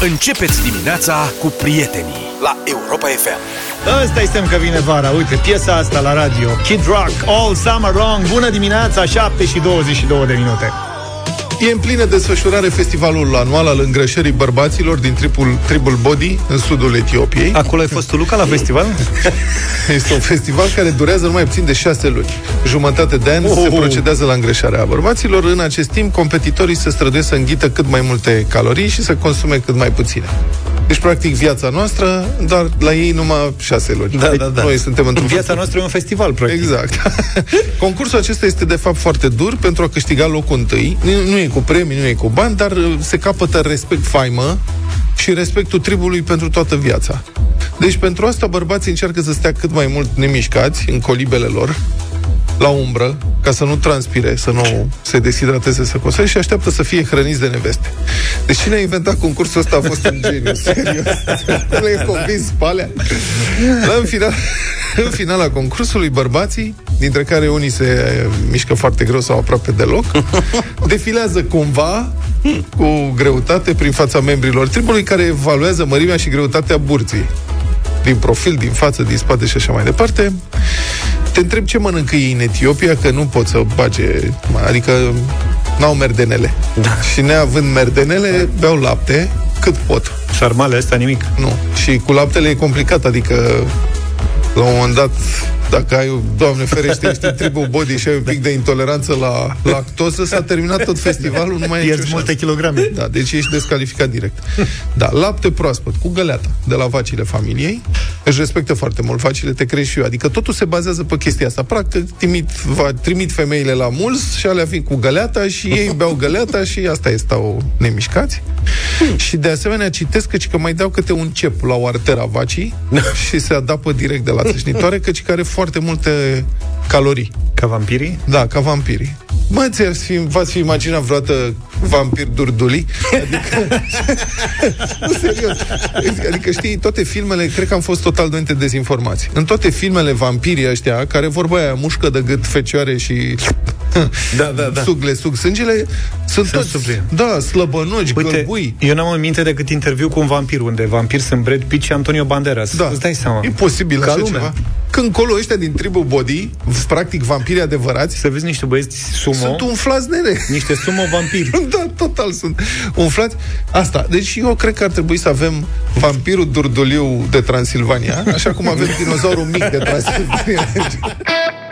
Începeți dimineața cu prietenii la Europa FM. Ăsta este că vine vara. Uite, piesa asta la radio. Kid Rock, All Summer Long. Bună dimineața, 7 și 22 de minute. E în plină desfășurare festivalul anual al îngrășării bărbaților din tribul, tribul Body în sudul Etiopiei. Acolo ai fost tu, Luca, la festival? Este un festival care durează numai puțin de șase luni. Jumătate de ani oh. se procedează la îngrășarea bărbaților. În acest timp, competitorii se străduiesc să înghită cât mai multe calorii și să consume cât mai puține. Deci, practic, viața noastră, dar la ei numai șase luni. Da, da, da. Noi suntem într-un Viața noastră e un festival, practic. Exact. Concursul acesta este, de fapt, foarte dur pentru a câștiga locul întâi. Nu, nu e cu premii, nu e cu bani, dar uh, se capătă respect, faimă și respectul tribului pentru toată viața. Deci, pentru asta, bărbații încearcă să stea cât mai mult nemișcați în colibele lor, la umbră, ca să nu transpire, să nu se deshidrateze, să cosește și așteaptă să fie hrăniți de neveste. Deci cine a inventat concursul ăsta a fost un geniu, serios. Nu e convins palea. La în final, în finala concursului, bărbații, dintre care unii se mișcă foarte greu sau aproape deloc, defilează cumva cu greutate prin fața membrilor tribului care evaluează mărimea și greutatea burții din profil, din față, din spate și așa mai departe. Te întreb ce mănâncă ei în Etiopia, că nu pot să bage, adică n-au merdenele. Da. Și neavând merdenele, beau lapte cât pot. Sarmale astea nimic. Nu. Și cu laptele e complicat, adică la un moment dat dacă ai, Doamne ferește, ești în tribul body și ai un pic de intoleranță la lactoză, s-a terminat tot festivalul, nu mai Pierzi multe kilograme. Da, deci ești descalificat direct. Da, lapte proaspăt, cu găleata, de la vacile familiei. Își respectă foarte mult vacile, te crești și eu. Adică totul se bazează pe chestia asta. Practic, trimit, va, trimit femeile la mulți și alea vin cu găleata și ei beau găleata și asta este stau nemișcați. Și de asemenea citesc că, că mai dau câte un cep la o artera vacii și se adapă direct de la țâșnitoare, căci care foarte multe calorii. Ca vampirii? Da, ca vampirii. Mă, ți fi, v-ați fi imaginat vreodată vampir durduli? Adică, nu, serios. Adică, știi, toate filmele, cred că am fost total de dezinformați. În toate filmele vampirii ăștia, care vorba aia, mușcă de gât, fecioare și da, da, da. sugle, sug sângele, sunt toți, suplie. da, slăbănoci, Uite, gălbui. Eu n-am în minte decât interviu cu un vampir, unde vampir sunt Brad Pitt și Antonio Banderas. Da. Îți dai seama. E posibil Ca așa lumea. ceva. Când colo ăștia din tribul body, practic vampiri adevărați, să vezi niște băieți sumo. Sunt umflați nere. Niște sumo vampiri. da, total sunt umflați. Asta. Deci eu cred că ar trebui să avem vampirul durduliu de Transilvania, așa cum avem dinozaurul mic de Transilvania.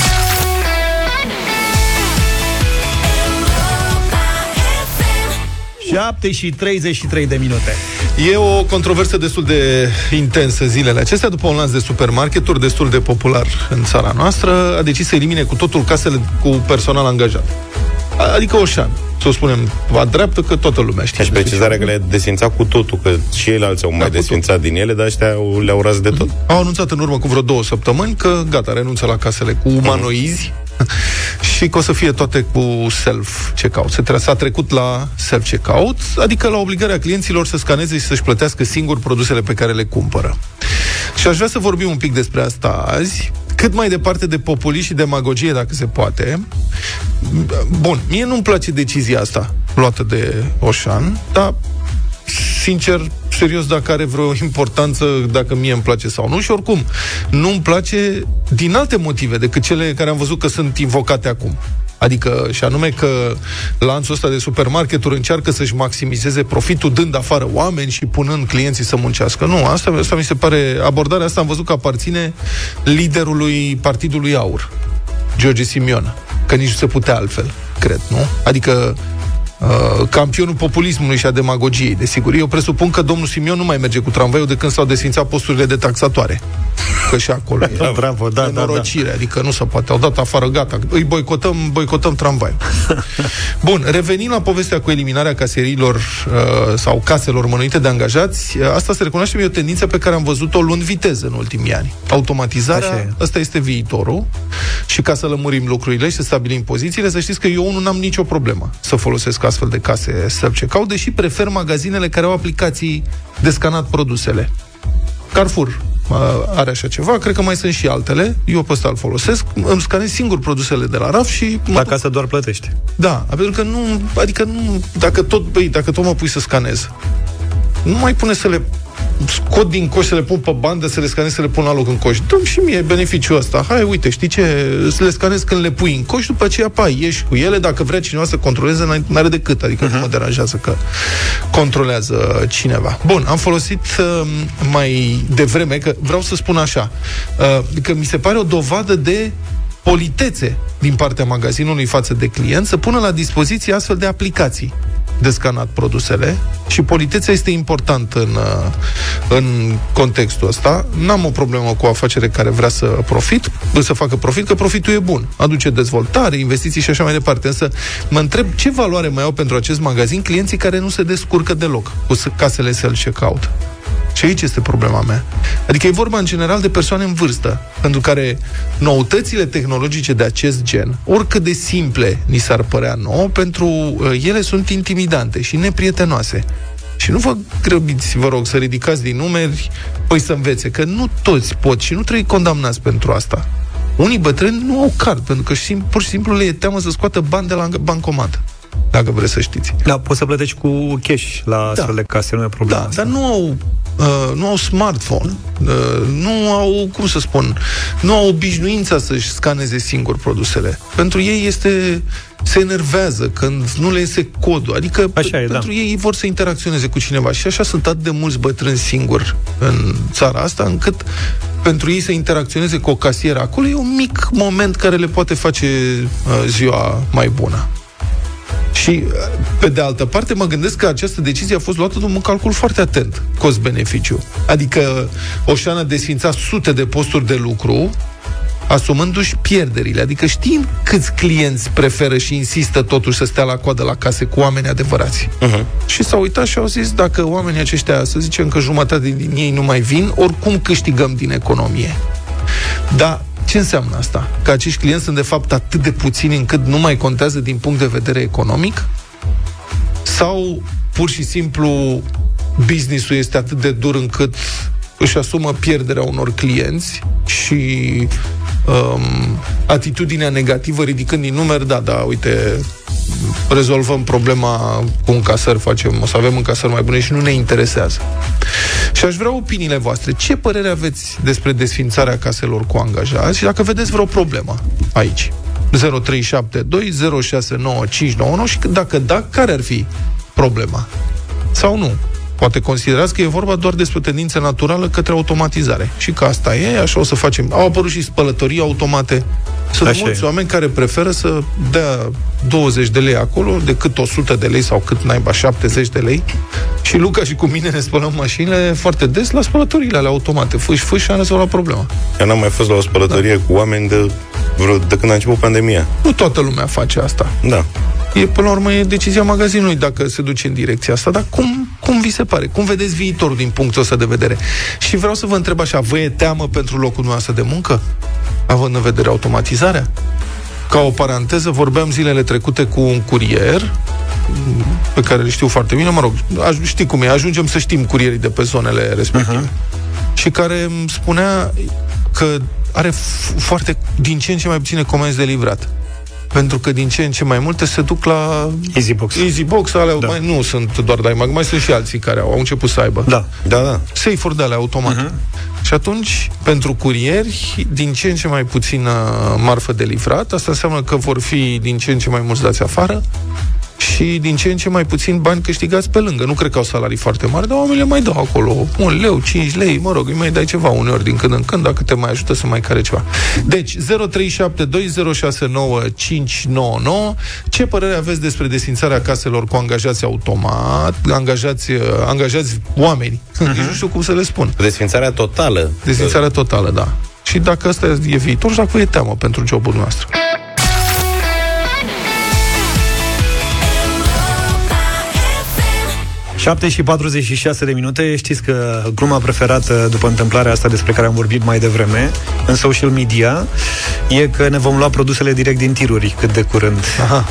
7 și 33 de minute. E o controversă destul de intensă zilele acestea. După un lanț de supermarketuri destul de popular în țara noastră, a decis să elimine cu totul casele cu personal angajat. Adică Oșan să o spunem la dreaptă, că toată lumea știe. Și precizarea că le-a desfințat cu totul, că și ei alții au mai da, desfințat din ele, dar ăștia le-au ras de tot. Au anunțat în urmă cu vreo două săptămâni că gata, renunță la casele cu umanoizi, și că o să fie toate cu self-checkout. Se tre- s-a trecut la self-checkout, adică la obligarea clienților să scaneze și să-și plătească singur produsele pe care le cumpără. Și aș vrea să vorbim un pic despre asta azi, cât mai departe de populism și demagogie, dacă se poate. Bun, mie nu-mi place decizia asta luată de Oșan, dar sincer, serios, dacă are vreo importanță, dacă mie îmi place sau nu. Și oricum, nu îmi place din alte motive decât cele care am văzut că sunt invocate acum. Adică, și anume că lanțul ăsta de supermarketuri încearcă să-și maximizeze profitul dând afară oameni și punând clienții să muncească. Nu, asta, asta mi se pare, abordarea asta am văzut că aparține liderului Partidului Aur, George Simion, că nici nu se putea altfel, cred, nu? Adică uh, campionul populismului și a demagogiei, desigur. Eu presupun că domnul Simion nu mai merge cu tramvaiul de când s-au desfințat posturile de taxatoare. Că și acolo e. Bravo, da, da, da. adică nu se poate. Au dat afară, gata. Îi boicotăm, boicotăm tramvaiul. Bun, revenind la povestea cu eliminarea caserilor uh, sau caselor mănuite de angajați, uh, asta se recunoaște e o tendință pe care am văzut-o luând viteză în ultimii ani. Automatizarea, ăsta este viitorul și ca să lămurim lucrurile și să stabilim pozițiile, să știți că eu nu am nicio problemă să folosesc astfel de case self-checkout, deși prefer magazinele care au aplicații de scanat produsele. Carrefour are așa ceva, cred că mai sunt și altele, eu pe ăsta îl folosesc, îmi scanez singur produsele de la raf și... Mă Dacă să doar plătește. Da, pentru că nu, adică nu, dacă tot, băi, dacă tot mă pui să scanez, nu mai pune să le scot din coș să le pun pe bandă, să le scanez, să le pun la loc în coș. Dăm și mie beneficiul ăsta. Hai, uite, știi ce? Să le scanez când le pui în coș, după aceea, pa, ieși cu ele. Dacă vrea cineva să controleze, n-are decât. Adică uh-huh. nu mă deranjează că controlează cineva. Bun, am folosit uh, mai devreme, că vreau să spun așa, uh, că mi se pare o dovadă de politețe din partea magazinului față de client să pună la dispoziție astfel de aplicații de scanat produsele și politețea este importantă în, uh, în contextul ăsta. N-am o problemă cu o afacere care vrea să profit, să facă profit, că profitul e bun. Aduce dezvoltare, investiții și așa mai departe. Însă mă întreb ce valoare mai au pentru acest magazin clienții care nu se descurcă deloc cu casele self-checkout. Și aici este problema mea. Adică e vorba în general de persoane în vârstă, pentru care noutățile tehnologice de acest gen, oricât de simple ni s-ar părea nouă, pentru uh, ele sunt intimidante și neprietenoase. Și nu vă grăbiți, vă rog, să ridicați din numeri, păi să învețe, că nu toți pot și nu trebuie condamnați pentru asta. Unii bătrâni nu au card, pentru că și, pur și simplu le e teamă să scoată bani de la bancomat dacă vreți să știți. Da, poți să plătești cu cash la da. astfel de case, nu e problemă. Da, asta. dar nu au uh, nu au smartphone, uh, nu au, cum să spun, nu au obișnuința să-și scaneze singur produsele. Pentru ei este se enervează când nu le iese codul. Adică așa e, pentru da. ei vor să interacționeze cu cineva. Și așa sunt atât de mulți bătrâni singuri în țara asta, încât pentru ei să interacționeze cu o casieră acolo e un mic moment care le poate face uh, ziua mai bună. Și, pe de altă parte, mă gândesc că această decizie a fost luată de un calcul foarte atent, cost-beneficiu. Adică Oșan a desfințat sute de posturi de lucru, asumându-și pierderile. Adică știm câți clienți preferă și insistă totuși să stea la coadă la case cu oameni adevărați. Uh-huh. Și s-au uitat și au zis, dacă oamenii aceștia, să zicem că jumătate din ei nu mai vin, oricum câștigăm din economie. Dar ce înseamnă asta? Că acești clienți sunt de fapt atât de puțini încât nu mai contează din punct de vedere economic? Sau pur și simplu businessul este atât de dur încât își asumă pierderea unor clienți și um, atitudinea negativă ridicând din numeri, da, da, uite, rezolvăm problema cu încasări, facem, o să avem încasări mai bune și nu ne interesează. Și aș vrea opiniile voastre. Ce părere aveți despre desfințarea caselor cu angajați și dacă vedeți vreo problemă aici? 0372 069599 și dacă da, care ar fi problema? Sau nu? Poate considerați că e vorba doar despre o tendință naturală către automatizare. Și că asta e, așa o să facem. Au apărut și spălătorii automate. Sunt așa mulți e. oameni care preferă să dea 20 de lei acolo decât 100 de lei sau cât naiba 70 de lei. Și Luca și cu mine ne spălăm mașinile foarte des la spălătoriile alea automate. Fâși, fâși și am rezolvat problema. Eu n-am mai fost la o spălătorie da. cu oameni de, vreo, de când a început pandemia. Nu toată lumea face asta. Da e, până la urmă, e decizia magazinului dacă se duce în direcția asta. Dar cum, cum vi se pare? Cum vedeți viitorul din punctul ăsta de vedere? Și vreau să vă întreb așa, vă e teamă pentru locul noastră de muncă? Având în vedere automatizarea? Ca o paranteză, vorbeam zilele trecute cu un curier pe care îl știu foarte bine, mă rog, știi cum e, ajungem să știm curierii de pe zonele respective. Uh-huh. Și care îmi spunea că are f- foarte, din ce în ce mai puține comenzi de livrat pentru că din ce în ce mai multe se duc la Easybox. Easybox, alea da. mai, nu sunt doar Daimag, mai sunt și alții care au, au început să aibă. Da, da, da. Safe-uri de alea automat. Uh-huh. Și atunci, pentru curieri, din ce în ce mai puțină marfă de livrat, asta înseamnă că vor fi din ce în ce mai mulți dați afară, și din ce în ce mai puțin bani câștigați pe lângă. Nu cred că au salarii foarte mari, dar oamenii mai dau acolo un leu, 5 lei, mă rog, îi mai dai ceva uneori din când în când, dacă te mai ajută să mai care ceva. Deci, 0372069599 ce părere aveți despre desfințarea caselor cu angajați automat, angajați, angajați oameni? Uh-huh. nu știu cum să le spun. Desfințarea totală. Desfințarea totală, da. Și dacă asta e viitor, și dacă vă e teamă pentru jobul noastră. 7 și 46 de minute. Știți că gluma preferată după întâmplarea asta despre care am vorbit mai devreme în social media e că ne vom lua produsele direct din tiruri cât de curând. Aha.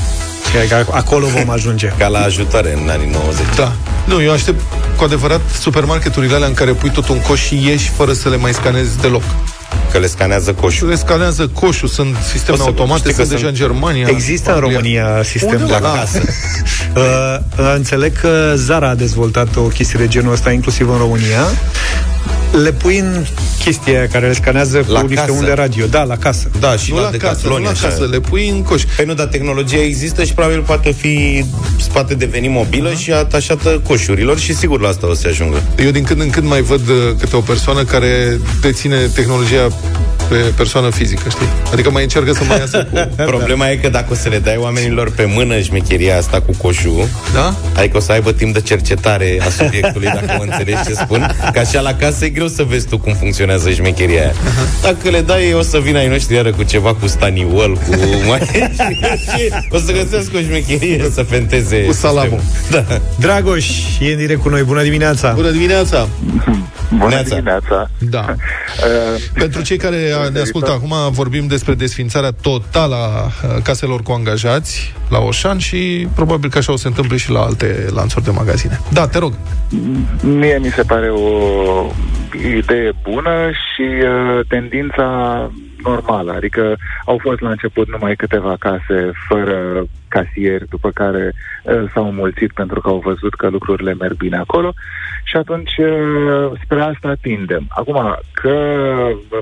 Că acolo vom ajunge. Ca la ajutare în anii 90. Da. Nu, eu aștept cu adevărat supermarketurile alea în care pui tot un coș și ieși fără să le mai scanezi deloc. Că le scanează coșul. Le scanează coșul, sunt sisteme să- automate, știi că sunt deja sunt- în Germania. Există în Anglia. România sistem Unde, la mă, da. casă. uh, uh, înțeleg că Zara a dezvoltat o chestie de genul ăsta, inclusiv în România. Le pui în chestia aia care le scanează La cu niște casă. unde radio. Da, la casă. Da, și Nu la, la casă, nu Decathlon, la așa. casă, le pui în coș. Păi nu, dar tehnologia există și probabil poate fi poate deveni mobilă și atașată coșurilor și sigur la asta o să ajungă. Eu din când în când mai văd uh, câte o persoană care deține tehnologia pe persoană fizică, știi? Adică mai încearcă să mai iasă cu... Problema e că dacă o să le dai oamenilor pe mână șmecheria asta cu coșul, Da? Adică o să aibă timp de cercetare a subiectului, dacă mă înțelegi ce spun. Că așa la casă e greu să vezi tu cum funcționează șmecheria aia. Dacă le dai, o să vină ai noștri iară cu ceva cu staniol, cu... Mai... o să găsească o șmecherie să fenteze Cu salamul. sistemul. Da. Dragoș e în direct cu noi. Bună dimineața! Bună dimineața! Bună Neața. dimineața! Da. Uh, Pentru cei care ne ascultă acum, vorbim despre desfințarea totală a uh, caselor cu angajați la Oșan și probabil că așa o se întâmple și la alte lanțuri de magazine. Da, te rog. mie mi se pare o idee bună și uh, tendința normală. Adică au fost la început numai câteva case fără casieri, după care uh, s-au mulțit pentru că au văzut că lucrurile merg bine acolo și atunci uh, spre asta tindem. Acum, că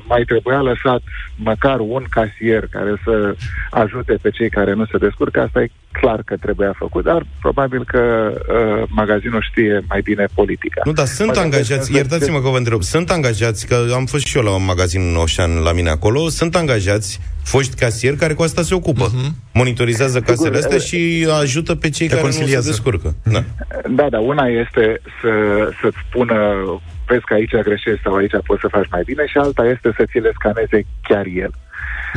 mai trebuia lăsat măcar un casier care să ajute pe cei care nu se descurcă, asta e clar că trebuia făcut, dar probabil că uh, magazinul știe mai bine politica. Nu, dar sunt Poate angajați, că- iertați-mă că vă întreb, sunt angajați, că am fost și eu la un magazin în Oșan la mine acolo, sunt angajați, foști casieri, care cu asta se ocupă. Monitorizează casele astea și ajută pe cei Te care nu consiliază. se descurcă. Da. Da, da, una este să, să-ți spună vezi că aici greșești sau aici poți să faci mai bine și alta este să ți le scaneze chiar el.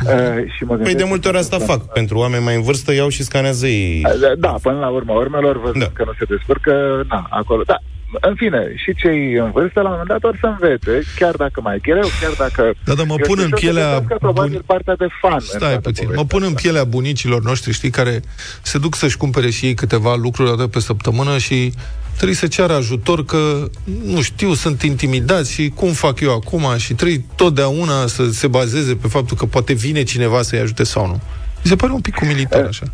Uh, și mă Păi gândesc de multe ori asta că- fac. Pentru oameni mai în vârstă iau și scanează ei. Da, Da, până la urmă urmelor, văzut Da. că nu se descurcă, na, acolo, da. În fine, și cei în vârstă, la un moment dat, or să învețe, chiar dacă mai e greu, chiar dacă... Da, da, mă Eu pun știu în și o să pielea găsească probabil bun- partea de fan. în Stai toată puțin, mă povestea pun în asta. pielea bunicilor noștri, știi, care se duc să-și cumpere și ei câteva lucruri odată pe săptămână și trebuie să ceară ajutor că, nu știu, sunt intimidați și cum fac eu acum și trebuie totdeauna să se bazeze pe faptul că poate vine cineva să-i ajute sau nu. Mi se pare un pic umilitor așa.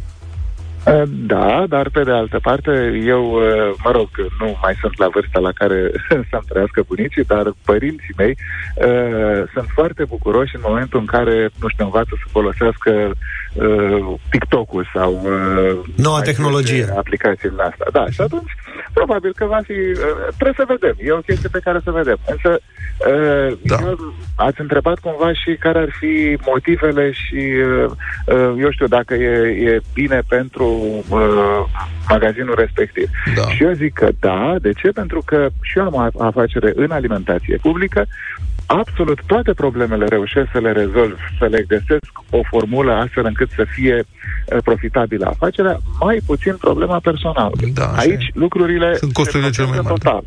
Uh, Da, dar pe de altă parte, eu, uh, mă rog, nu mai sunt la vârsta la care să-mi trăiască bunicii, dar părinții mei uh, sunt foarte bucuroși în momentul în care, nu știu, învață să folosească uh, TikTok-ul sau... Uh, Noua mai tehnologie. multe Aplicațiile astea. Da, și atunci, probabil că va fi... Uh, trebuie să vedem. E o chestie pe care să vedem. Însă, uh, Da. eu, ați întrebat cumva și care ar fi motivele și, uh, uh, eu știu, dacă e, e bine pentru uh, magazinul respectiv. Da. Și eu zic că da. De ce? Pentru că și eu am a- afacere în alimentație publică. Absolut toate problemele reușesc să le rezolv, să le găsesc o formulă astfel încât să fie uh, profitabilă afacerea, mai puțin problema personalului. Da, așa Aici e. lucrurile Sunt costurile se cele mai mari. total.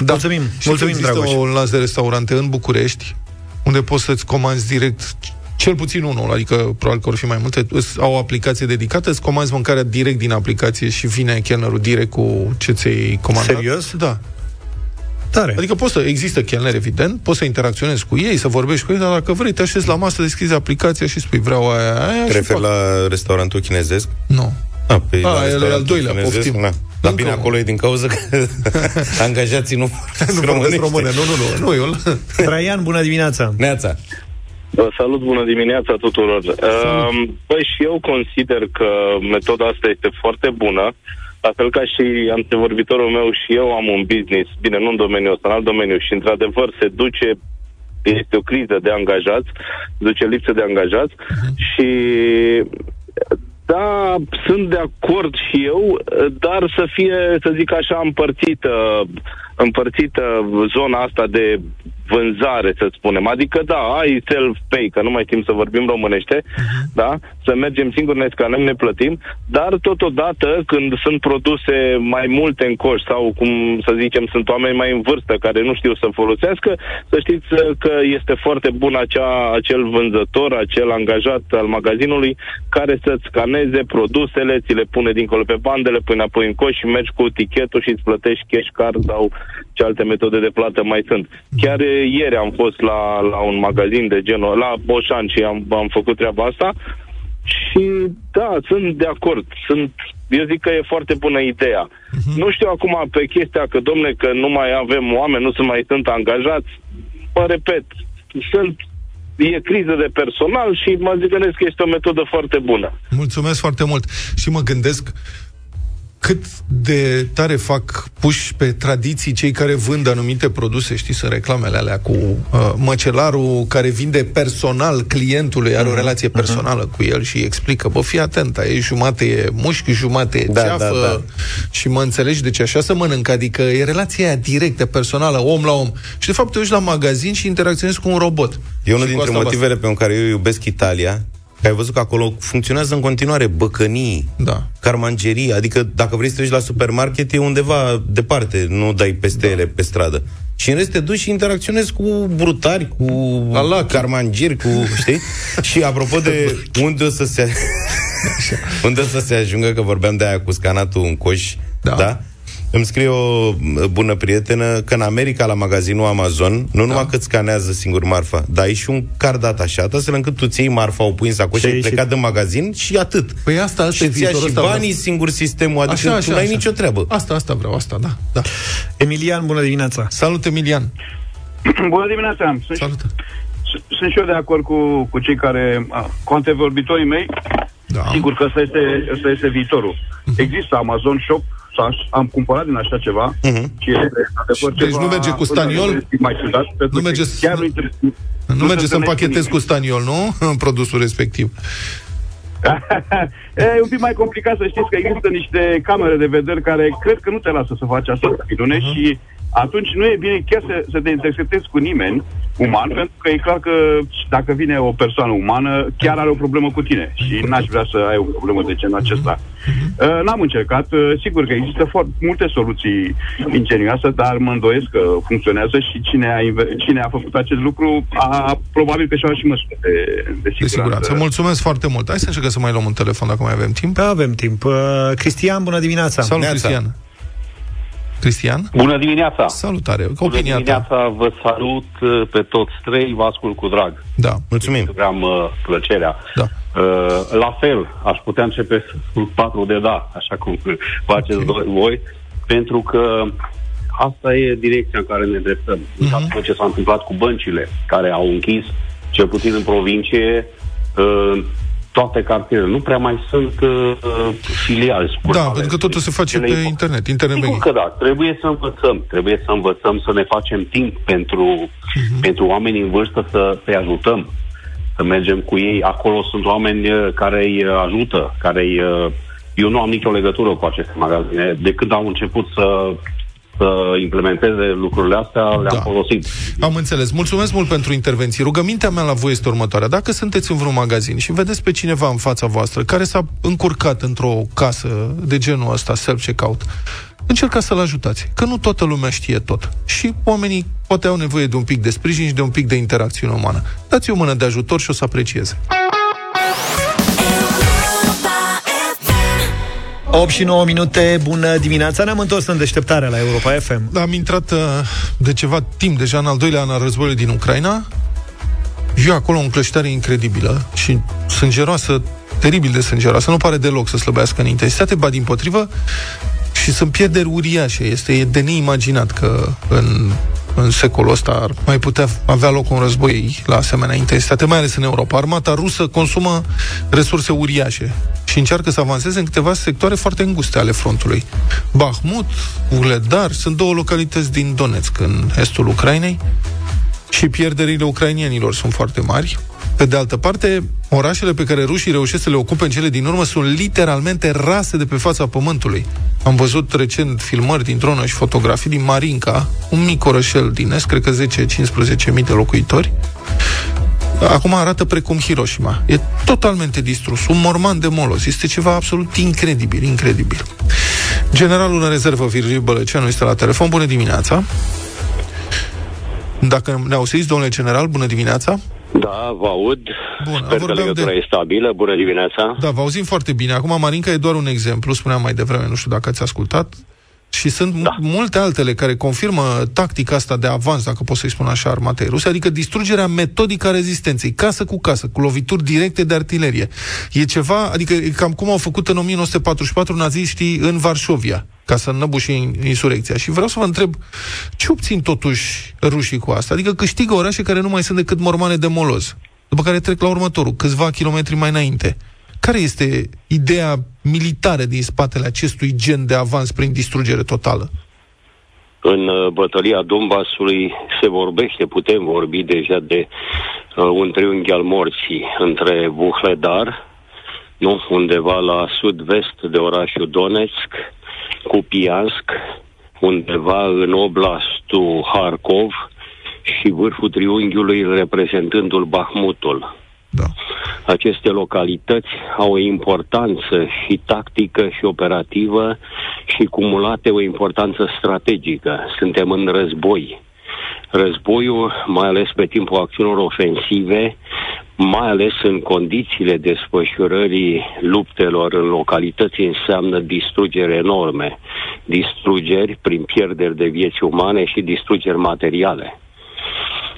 Da. Mulțumim, Și mulțumim, există Dragoș. un lanț de restaurante în București unde poți să-ți comanzi direct cel puțin unul, adică probabil că vor fi mai multe, îți au o aplicație dedicată, îți comanzi mâncarea direct din aplicație și vine chelnerul direct cu ce ți-ai comandat. Serios? Da. Tare. Adică poți să, există chelner, evident, poți să interacționezi cu ei, să vorbești cu ei, dar dacă vrei, te așezi la masă, deschizi aplicația și spui vreau aia, aia Te și referi fac. la restaurantul chinezesc? Nu. Ah, pe A, la el e restaurantul al doilea, chinezesc? poftim. Da. Dar Încă bine, unul. acolo e din cauza că angajații nu Nu vorbesc română, nu, nu, nu, nu, eu... Traian, bună dimineața! Neața. Vă salut, bună dimineața tuturor. Uh, Păi și eu consider că metoda asta este foarte bună, la fel ca și antevorbitorul meu și eu am un business, bine, nu în domeniul ăsta, în alt domeniu și într-adevăr se duce este o criză de angajați, se duce lipsă de angajați și da, sunt de acord și eu, dar să fie, să zic așa, împărțită, împărțită zona asta de vânzare, să spunem. Adică, da, ai self-pay, că nu mai știm să vorbim românește, da? Să mergem singuri, ne scanăm, ne plătim, dar totodată, când sunt produse mai multe în coș sau, cum să zicem, sunt oameni mai în vârstă care nu știu să folosească, să știți că este foarte bun acea, acel vânzător, acel angajat al magazinului care să-ți scaneze produsele, ți le pune dincolo pe bandele, pui înapoi în coș și mergi cu tichetul și îți plătești cash card sau ce alte metode de plată mai sunt. Chiar eh, ieri am fost la, la un magazin de genul, la Boșan și am, am făcut treaba asta și da, sunt de acord. Sunt, eu zic că e foarte bună ideea. Uh-huh. Nu știu acum pe chestia că, domne, că nu mai avem oameni, nu se mai sunt angajați. Mă repet, sunt e criză de personal și mă gândesc că este o metodă foarte bună. Mulțumesc foarte mult. Și mă gândesc, cât de tare fac puși pe tradiții cei care vând anumite produse, știi, sunt reclamele alea cu uh, măcelarul care vinde personal clientului, are o mhm. relație mhm. personală uh-huh. cu el și îi explică, bă, fii atent, e jumate e mușchi, jumate e da, ceafă da, da. și mă înțelegi de ce așa să mănânc, adică e relația aia directă, personală, om la om. Și de fapt te uiți la magazin și interacționezi cu un robot. E unul dintre motivele pe care eu iubesc Italia, Că ai văzut că acolo funcționează în continuare băcănii, da. carmangerii, adică dacă vrei să te duci la supermarket e undeva departe, nu dai peste da. ele pe stradă. Și în rest te duci și interacționezi cu brutari, cu Allah, carmangeri, cu, știi? și apropo de unde o să se unde o să se ajungă, că vorbeam de aia cu scanatul în coș, da? da? Îmi scrie o bună prietenă că în America, la magazinul Amazon, nu da. numai că scanează singur marfa, dar ai și un card atașat, astfel încât tu ții marfa, o pui în sacoșă, ai plecat și... din magazin și atât. Păi asta, asta și ți și banii vreau. singur sistemul, adică așa, așa, tu n-ai așa. nicio treabă. Asta, asta vreau, asta, da, da. Emilian, bună dimineața! Salut, Emilian! bună dimineața! Sunt, Salut! Sunt și eu de acord cu, cu cei care, cu antevorbitorii mei, da. Sigur că ăsta este, ăsta este viitorul. Uh-huh. Există Amazon Shop, am cumpărat din așa ceva uh-huh. și adevăr deci ceva nu merge cu staniol? Mai ciudat, nu merge, chiar nu, nu, nu merge să împachetezi cu staniol, nu? În produsul respectiv. e un pic mai complicat să știți că există niște camere de vedere care cred că nu te lasă să faci asta, uh-huh. și atunci nu e bine chiar să, să te interceptezi cu nimeni uman, pentru că e clar că dacă vine o persoană umană, chiar are o problemă cu tine și n-aș vrea să ai o problemă de genul acesta. Uh, n-am încercat, uh, sigur că există foarte multe soluții ingenioase, dar mă îndoiesc că funcționează și cine a, cine a făcut acest lucru a probabil că și-a și măsură de, de siguranță. De siguranță. Mulțumesc foarte mult. Hai să încercăm să mai luăm un telefon dacă mai avem timp. Da, avem timp. Uh, Cristian, bună dimineața! Salut, Neața. Cristian! Cristian? Bună dimineața! Salutare! Bună dimineața, ta. vă salut uh, pe toți trei, vă ascult cu drag. Da, mulțumim! Am uh, plăcerea. Da. Uh, la fel, aș putea începe cu patru de da, așa cum faceți okay. voi, pentru că asta e direcția în care ne dreptăm. Uh-huh. ce s-a întâmplat cu băncile, care au închis, cel puțin în provincie, uh, toate cartierele. Nu prea mai sunt uh, filiali. Da, pentru că totul se face pe internet. internet Sigur că da. Trebuie să învățăm. Trebuie să învățăm să ne facem timp pentru, uh-huh. pentru oamenii în vârstă să să ajutăm. Să mergem cu ei. Acolo sunt oameni uh, care îi uh, ajută, care îi... Uh, eu nu am nicio legătură cu aceste magazine. De când au început să să implementeze lucrurile astea, le-am da. folosit. Am înțeles. Mulțumesc mult pentru intervenții. Rugămintea mea la voi este următoarea. Dacă sunteți în vreun magazin și vedeți pe cineva în fața voastră care s-a încurcat într-o casă de genul ăsta, self-checkout, încercați să-l ajutați. Că nu toată lumea știe tot. Și oamenii poate au nevoie de un pic de sprijin și de un pic de interacțiune umană. Dați o mână de ajutor și o să aprecieze. 8 și 9 minute, bună dimineața. Ne-am întors în deșteptarea la Europa FM da, Am intrat uh, de ceva timp deja în al doilea an al războiului din Ucraina. Eu acolo o încleștare incredibilă Și sângeroasă, teribil de sângeroasă. Nu pare deloc să slăbească în intensitate Ba din potrivă. Și sunt pierderi uriașe. Este de neimaginat că în în secolul ăsta ar mai putea avea loc un război la asemenea intensitate, mai ales în Europa. Armata rusă consumă resurse uriașe și încearcă să avanseze în câteva sectoare foarte înguste ale frontului. Bahmut, Uledar, sunt două localități din Donetsk, în estul Ucrainei, și pierderile ucrainienilor sunt foarte mari. Pe de altă parte, orașele pe care rușii reușesc să le ocupe în cele din urmă sunt literalmente rase de pe fața pământului. Am văzut recent filmări din dronă și fotografii din Marinca, un mic orășel din est, cred că 10-15 mii de locuitori. Acum arată precum Hiroshima. E totalmente distrus, un morman de molos. Este ceva absolut incredibil, incredibil. Generalul în rezervă, Virgil Bălăceanu, este la telefon. Bună dimineața! Dacă ne auziți, domnule general, bună dimineața! Da, vă aud. Bun, Sper că legătura de... e stabilă. Bună dimineața. Da, vă auzim foarte bine. Acum, Marinca e doar un exemplu, spuneam mai devreme, nu știu dacă ați ascultat. Și sunt da. multe altele care confirmă tactica asta de avans, dacă pot să-i spun așa, armatei ruse, adică distrugerea metodică a rezistenței, casă cu casă, cu lovituri directe de artilerie. E ceva, adică e cam cum au făcut în 1944 naziștii în Varșovia, ca să înnăbușe insurecția. Și vreau să vă întreb, ce obțin totuși rușii cu asta? Adică câștigă orașe care nu mai sunt decât mormane de moloz, după care trec la următorul, câțiva kilometri mai înainte. Care este ideea militară din spatele acestui gen de avans prin distrugere totală? În uh, bătălia Donbasului se vorbește, putem vorbi deja de uh, un triunghi al morții între Vuhledar, nu, undeva la sud-vest de orașul Donetsk, cu Piansk, undeva în oblastul Harkov și vârful triunghiului reprezentându-l Bahmutul. Da. Aceste localități au o importanță și tactică și operativă și cumulate o importanță strategică. Suntem în război. Războiul, mai ales pe timpul acțiunilor ofensive, mai ales în condițiile desfășurării luptelor în localități, înseamnă distrugeri enorme. Distrugeri prin pierderi de vieți umane și distrugeri materiale.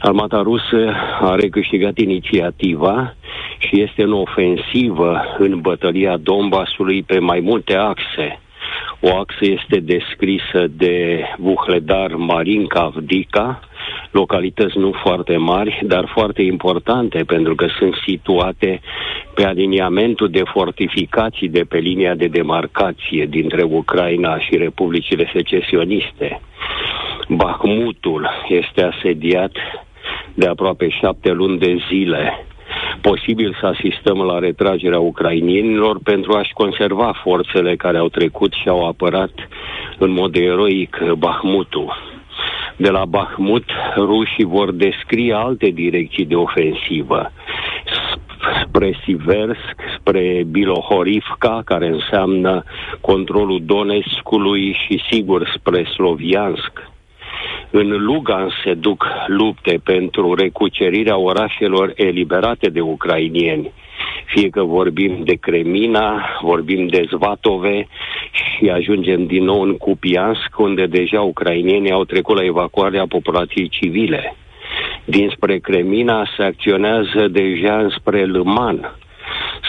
Armata rusă a recâștigat inițiativa și este în ofensivă în bătălia Donbasului pe mai multe axe. O axă este descrisă de Vuhledar Marinka Avdica, localități nu foarte mari, dar foarte importante pentru că sunt situate pe aliniamentul de fortificații de pe linia de demarcație dintre Ucraina și republicile secesioniste. Bahmutul este asediat de aproape șapte luni de zile. Posibil să asistăm la retragerea ucrainienilor pentru a-și conserva forțele care au trecut și au apărat în mod eroic Bahmutul. De la Bahmut, rușii vor descrie alte direcții de ofensivă spre Siversk, spre Bilohorivka, care înseamnă controlul Donetskului și sigur spre Sloviansk. În Lugan se duc lupte pentru recucerirea orașelor eliberate de ucrainieni. Fie că vorbim de Cremina, vorbim de Zvatove și ajungem din nou în Kupiansk, unde deja ucrainienii au trecut la evacuarea populației civile. Dinspre Cremina se acționează deja înspre Lăman.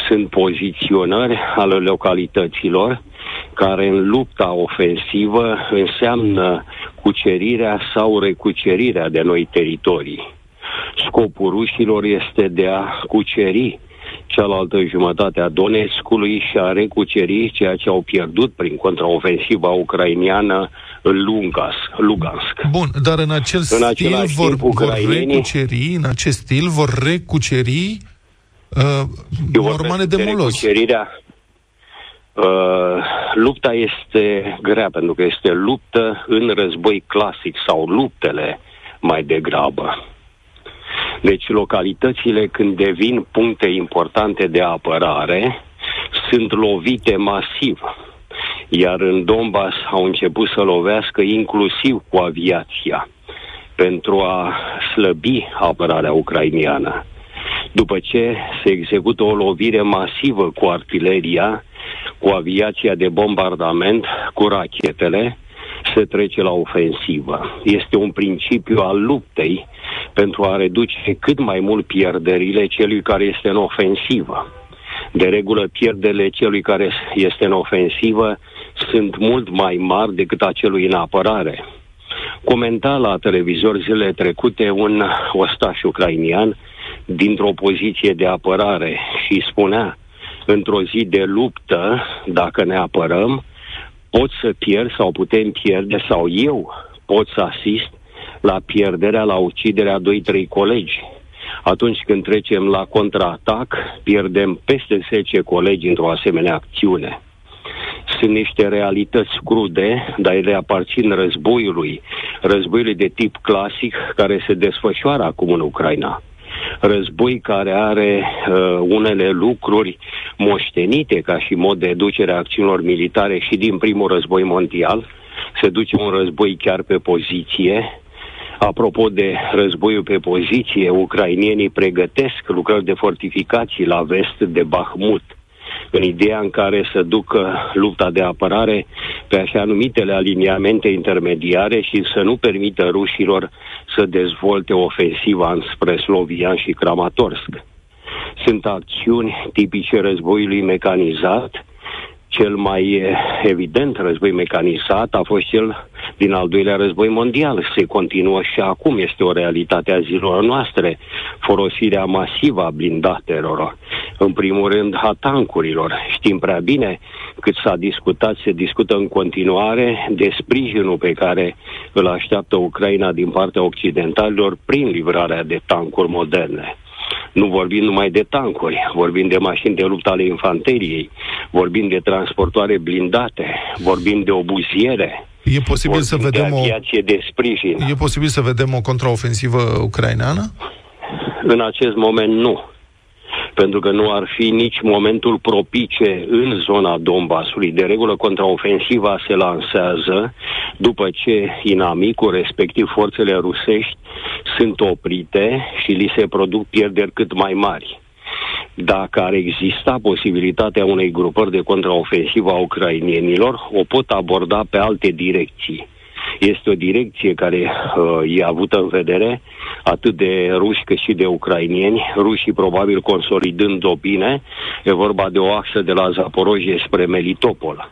Sunt poziționări ale localităților care în lupta ofensivă înseamnă cucerirea sau recucerirea de noi teritorii. Scopul rușilor este de a cuceri cealaltă jumătate a Donetskului și a recuceri ceea ce au pierdut prin contraofensiva ucrainiană în Lungas, Lugansk. Bun, dar în acel în stil vor, vor recuceri, în acest stil vor recuceri uh, normale de molos. Recucerirea, Uh, lupta este grea pentru că este luptă în război clasic sau luptele mai degrabă. Deci localitățile când devin puncte importante de apărare sunt lovite masiv. Iar în Donbass au început să lovească inclusiv cu aviația pentru a slăbi apărarea ucrainiană. După ce se execută o lovire masivă cu artileria, cu aviația de bombardament, cu rachetele, se trece la ofensivă. Este un principiu al luptei pentru a reduce cât mai mult pierderile celui care este în ofensivă. De regulă, pierderile celui care este în ofensivă sunt mult mai mari decât a celui în apărare. Comenta la televizor zilele trecute un ostaș ucrainian dintr-o poziție de apărare și spunea într-o zi de luptă, dacă ne apărăm, pot să pierd sau putem pierde sau eu pot să asist la pierderea, la uciderea 2-3 colegi. Atunci când trecem la contraatac, pierdem peste 10 colegi într-o asemenea acțiune. Sunt niște realități crude, dar ele aparțin războiului, războiului de tip clasic care se desfășoară acum în Ucraina război care are uh, unele lucruri moștenite ca și mod de ducere a acțiunilor militare și din primul război mondial. Se duce un război chiar pe poziție, Apropo de războiul pe poziție, ucrainienii pregătesc lucrări de fortificații la vest de Bahmut. În ideea în care să ducă lupta de apărare pe așa numitele aliniamente intermediare și să nu permită rușilor să dezvolte ofensiva înspre Slovian și Kramatorsk. Sunt acțiuni tipice războiului mecanizat, cel mai evident război mecanizat a fost cel din al doilea război mondial. Se continuă și acum, este o realitate a zilor noastre. Folosirea masivă a blindatelor, în primul rând a tancurilor. Știm prea bine cât s-a discutat, se discută în continuare de sprijinul pe care îl așteaptă Ucraina din partea occidentalilor prin livrarea de tancuri moderne. Nu vorbim numai de tancuri, vorbim de mașini de luptă ale infanteriei, vorbim de transportoare blindate, vorbim de obuziere, E posibil să vedem de aviație o... de sprijin. E posibil să vedem o contraofensivă ucraineană? În acest moment nu pentru că nu ar fi nici momentul propice în zona Donbasului. De regulă, contraofensiva se lansează după ce inamicul, respectiv forțele rusești, sunt oprite și li se produc pierderi cât mai mari. Dacă ar exista posibilitatea unei grupări de contraofensivă a ucrainienilor, o pot aborda pe alte direcții. Este o direcție care uh, e avută în vedere atât de ruși cât și de ucrainieni, rușii probabil consolidând-o bine, e vorba de o axă de la Zaporojie spre Melitopol.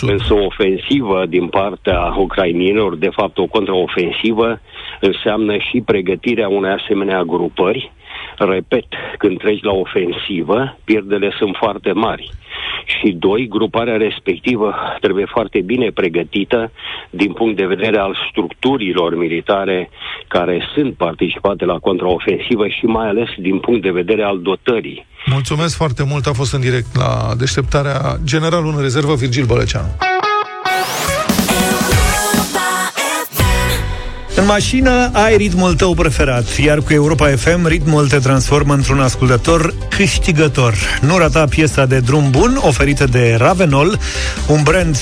Însă o ofensivă din partea ucrainienilor, de fapt o contraofensivă, înseamnă și pregătirea unei asemenea grupări. Repet, când treci la ofensivă, pierdele sunt foarte mari și doi, gruparea respectivă trebuie foarte bine pregătită din punct de vedere al structurilor militare care sunt participate la contraofensivă și mai ales din punct de vedere al dotării. Mulțumesc foarte mult, a fost în direct la deșteptarea generalul în rezervă Virgil Bălăceanu. În mașină ai ritmul tău preferat, iar cu Europa FM ritmul te transformă într-un ascultător câștigător. Nu rata piesa de drum bun oferită de Ravenol, un brand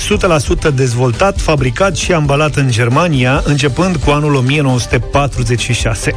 100% dezvoltat, fabricat și ambalat în Germania, începând cu anul 1946.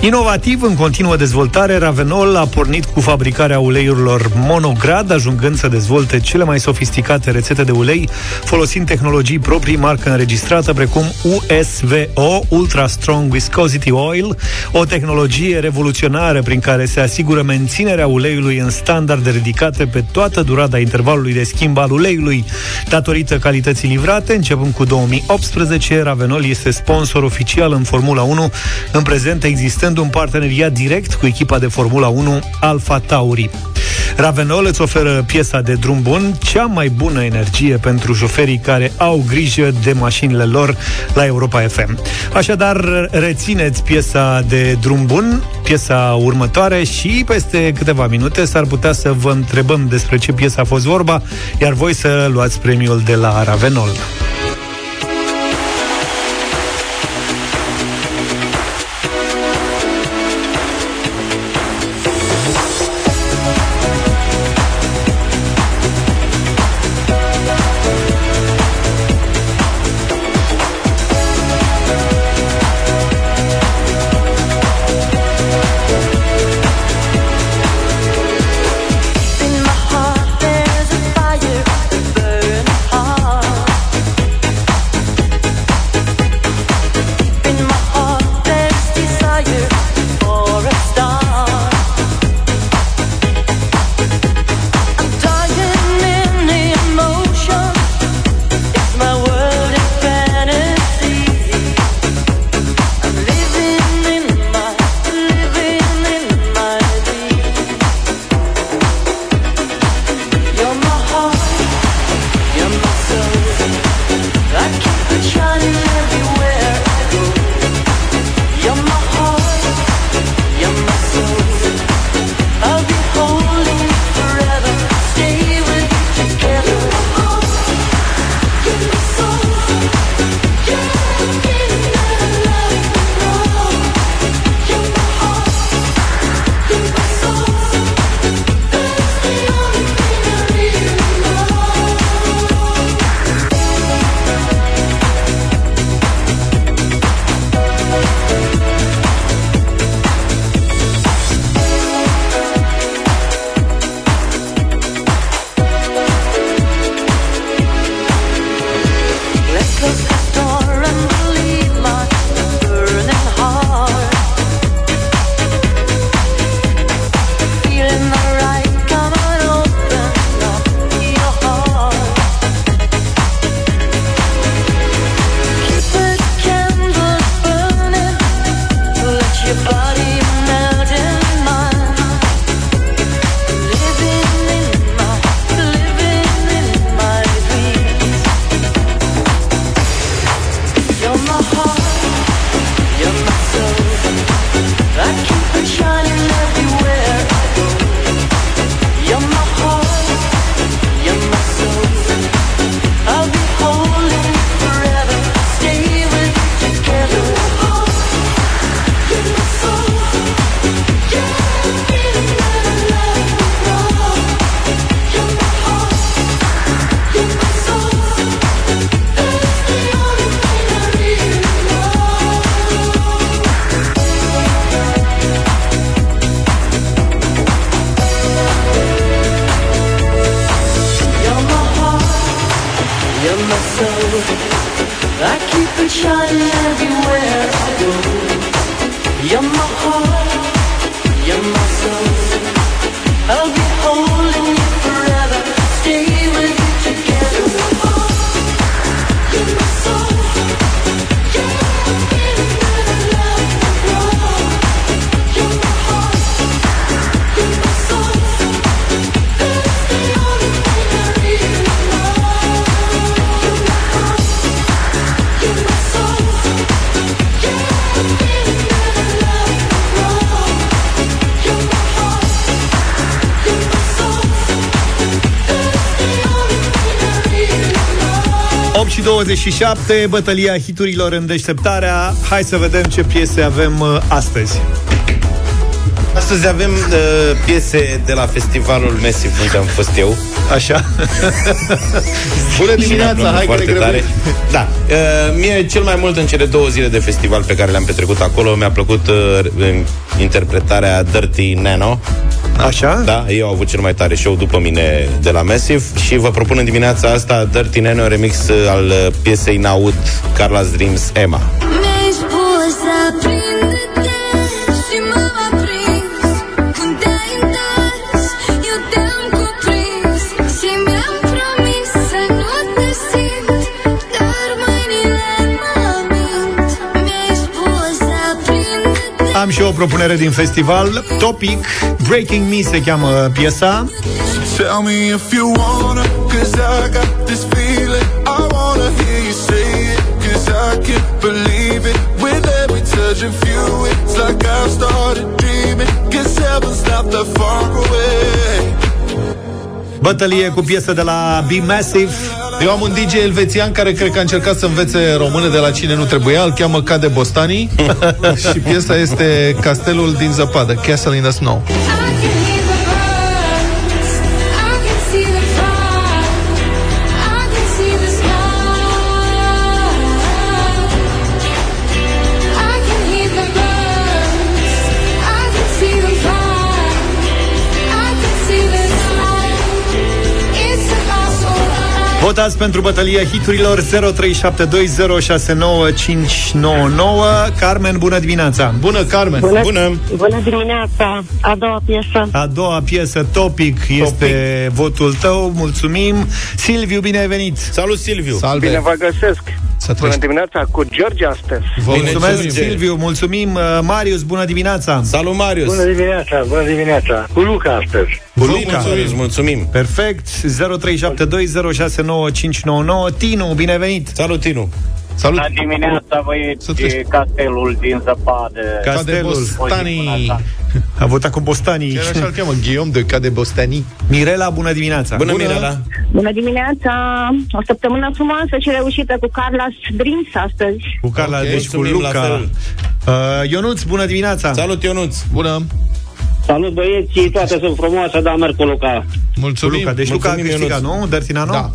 Inovativ, în continuă dezvoltare, Ravenol a pornit cu fabricarea uleiurilor monograd, ajungând să dezvolte cele mai sofisticate rețete de ulei, folosind tehnologii proprii, marcă înregistrată, precum USVO, Ultra Strong Viscosity Oil, o tehnologie revoluționară prin care se asigură menținerea uleiului în standarde ridicate pe toată durata intervalului de schimb al uleiului. Datorită calității livrate, începând cu 2018, Ravenol este sponsor oficial în Formula 1, în prezent existând un parteneriat direct cu echipa de Formula 1 Alfa Tauri. Ravenol îți oferă piesa de drum bun, cea mai bună energie pentru șoferii care au grijă de mașinile lor la Europa FM. Așadar, rețineți piesa de drum bun, piesa următoare și peste câteva minute s-ar putea să vă întrebăm despre ce piesă a fost vorba, iar voi să luați premiul de la Ravenol. 27, bătălia hiturilor în deșteptarea. Hai să vedem ce piese avem uh, astăzi. Astăzi avem uh, piese de la festivalul Massive unde am fost eu. Așa. Bună Și ne aflăm dimineața, hai că foarte ne tare. grăbești. Da. Uh, mie cel mai mult în cele două zile de festival pe care le-am petrecut acolo mi-a plăcut uh, în interpretarea Dirty Nano. Așa? Da, ei au avut cel mai tare show după mine de la Massive și vă propun în dimineața asta Dirty Nano remix uh, al uh, piesei Naud Carla's Dreams Emma. Propunere din festival. Topic, Breaking Me se cheamă piesa. Tell me if you wanna, cause I got this feeling. I wanna hear you say it, cause I can't believe it. With every touch of you, it's like I've started dreaming. Cause heaven's not that far away. Bătălie cu piesă de la Be Massive. Eu am un DJ elvețian care cred că a încercat să învețe română de la cine nu trebuia, îl cheamă Cade Bostani și piesa este Castelul din zăpadă, Castle in the Snow. Votați pentru bătălia hiturilor 0372069599. Carmen, bună dimineața! Bună, Carmen! Bună, Bună. Bună dimineața! A doua piesă. A doua piesă, Topic, este votul tău. Mulțumim! Silviu, bine ai venit! Salut, Silviu! Salve! Bine vă găsesc! Să Bună trăiești. dimineața, cu George astăzi. Vă Mulțumesc, mulțumim. Silviu, mulțumim! Uh, Marius, bună dimineața! Salut, Marius! dimineața, bună dimineața! Cu Luca astăzi. Cu Vă Luca. mulțumim, mulțumim! Perfect, 0372069599. Tinu, bine ai venit! Salut, Tinu! Salut! Bună dimineața, băieți, Să trăiești. e castelul din zăpadă. Ca- Cade Castelul. Bostani. A votat cu Bostanii. Chiar așa îl cheamă, Guillaume de Cade Bostani. Mirela, bună dimineața! Bună, Mirela! Bună dimineața! O săptămână frumoasă și reușită cu Carla's Dreams astăzi. Cu Carla, Ok, deci cu mulțumim, la Luca. fel. Uh, Ionuț, bună dimineața! Salut, Ionuț! Bună! Salut băieții, toate sunt frumoase, dar merg cu Luca. Cu Mulțumim! Luca. Deci Luca a Mulțumim, câștigat, Ionuț. nu? Dertinano? Da.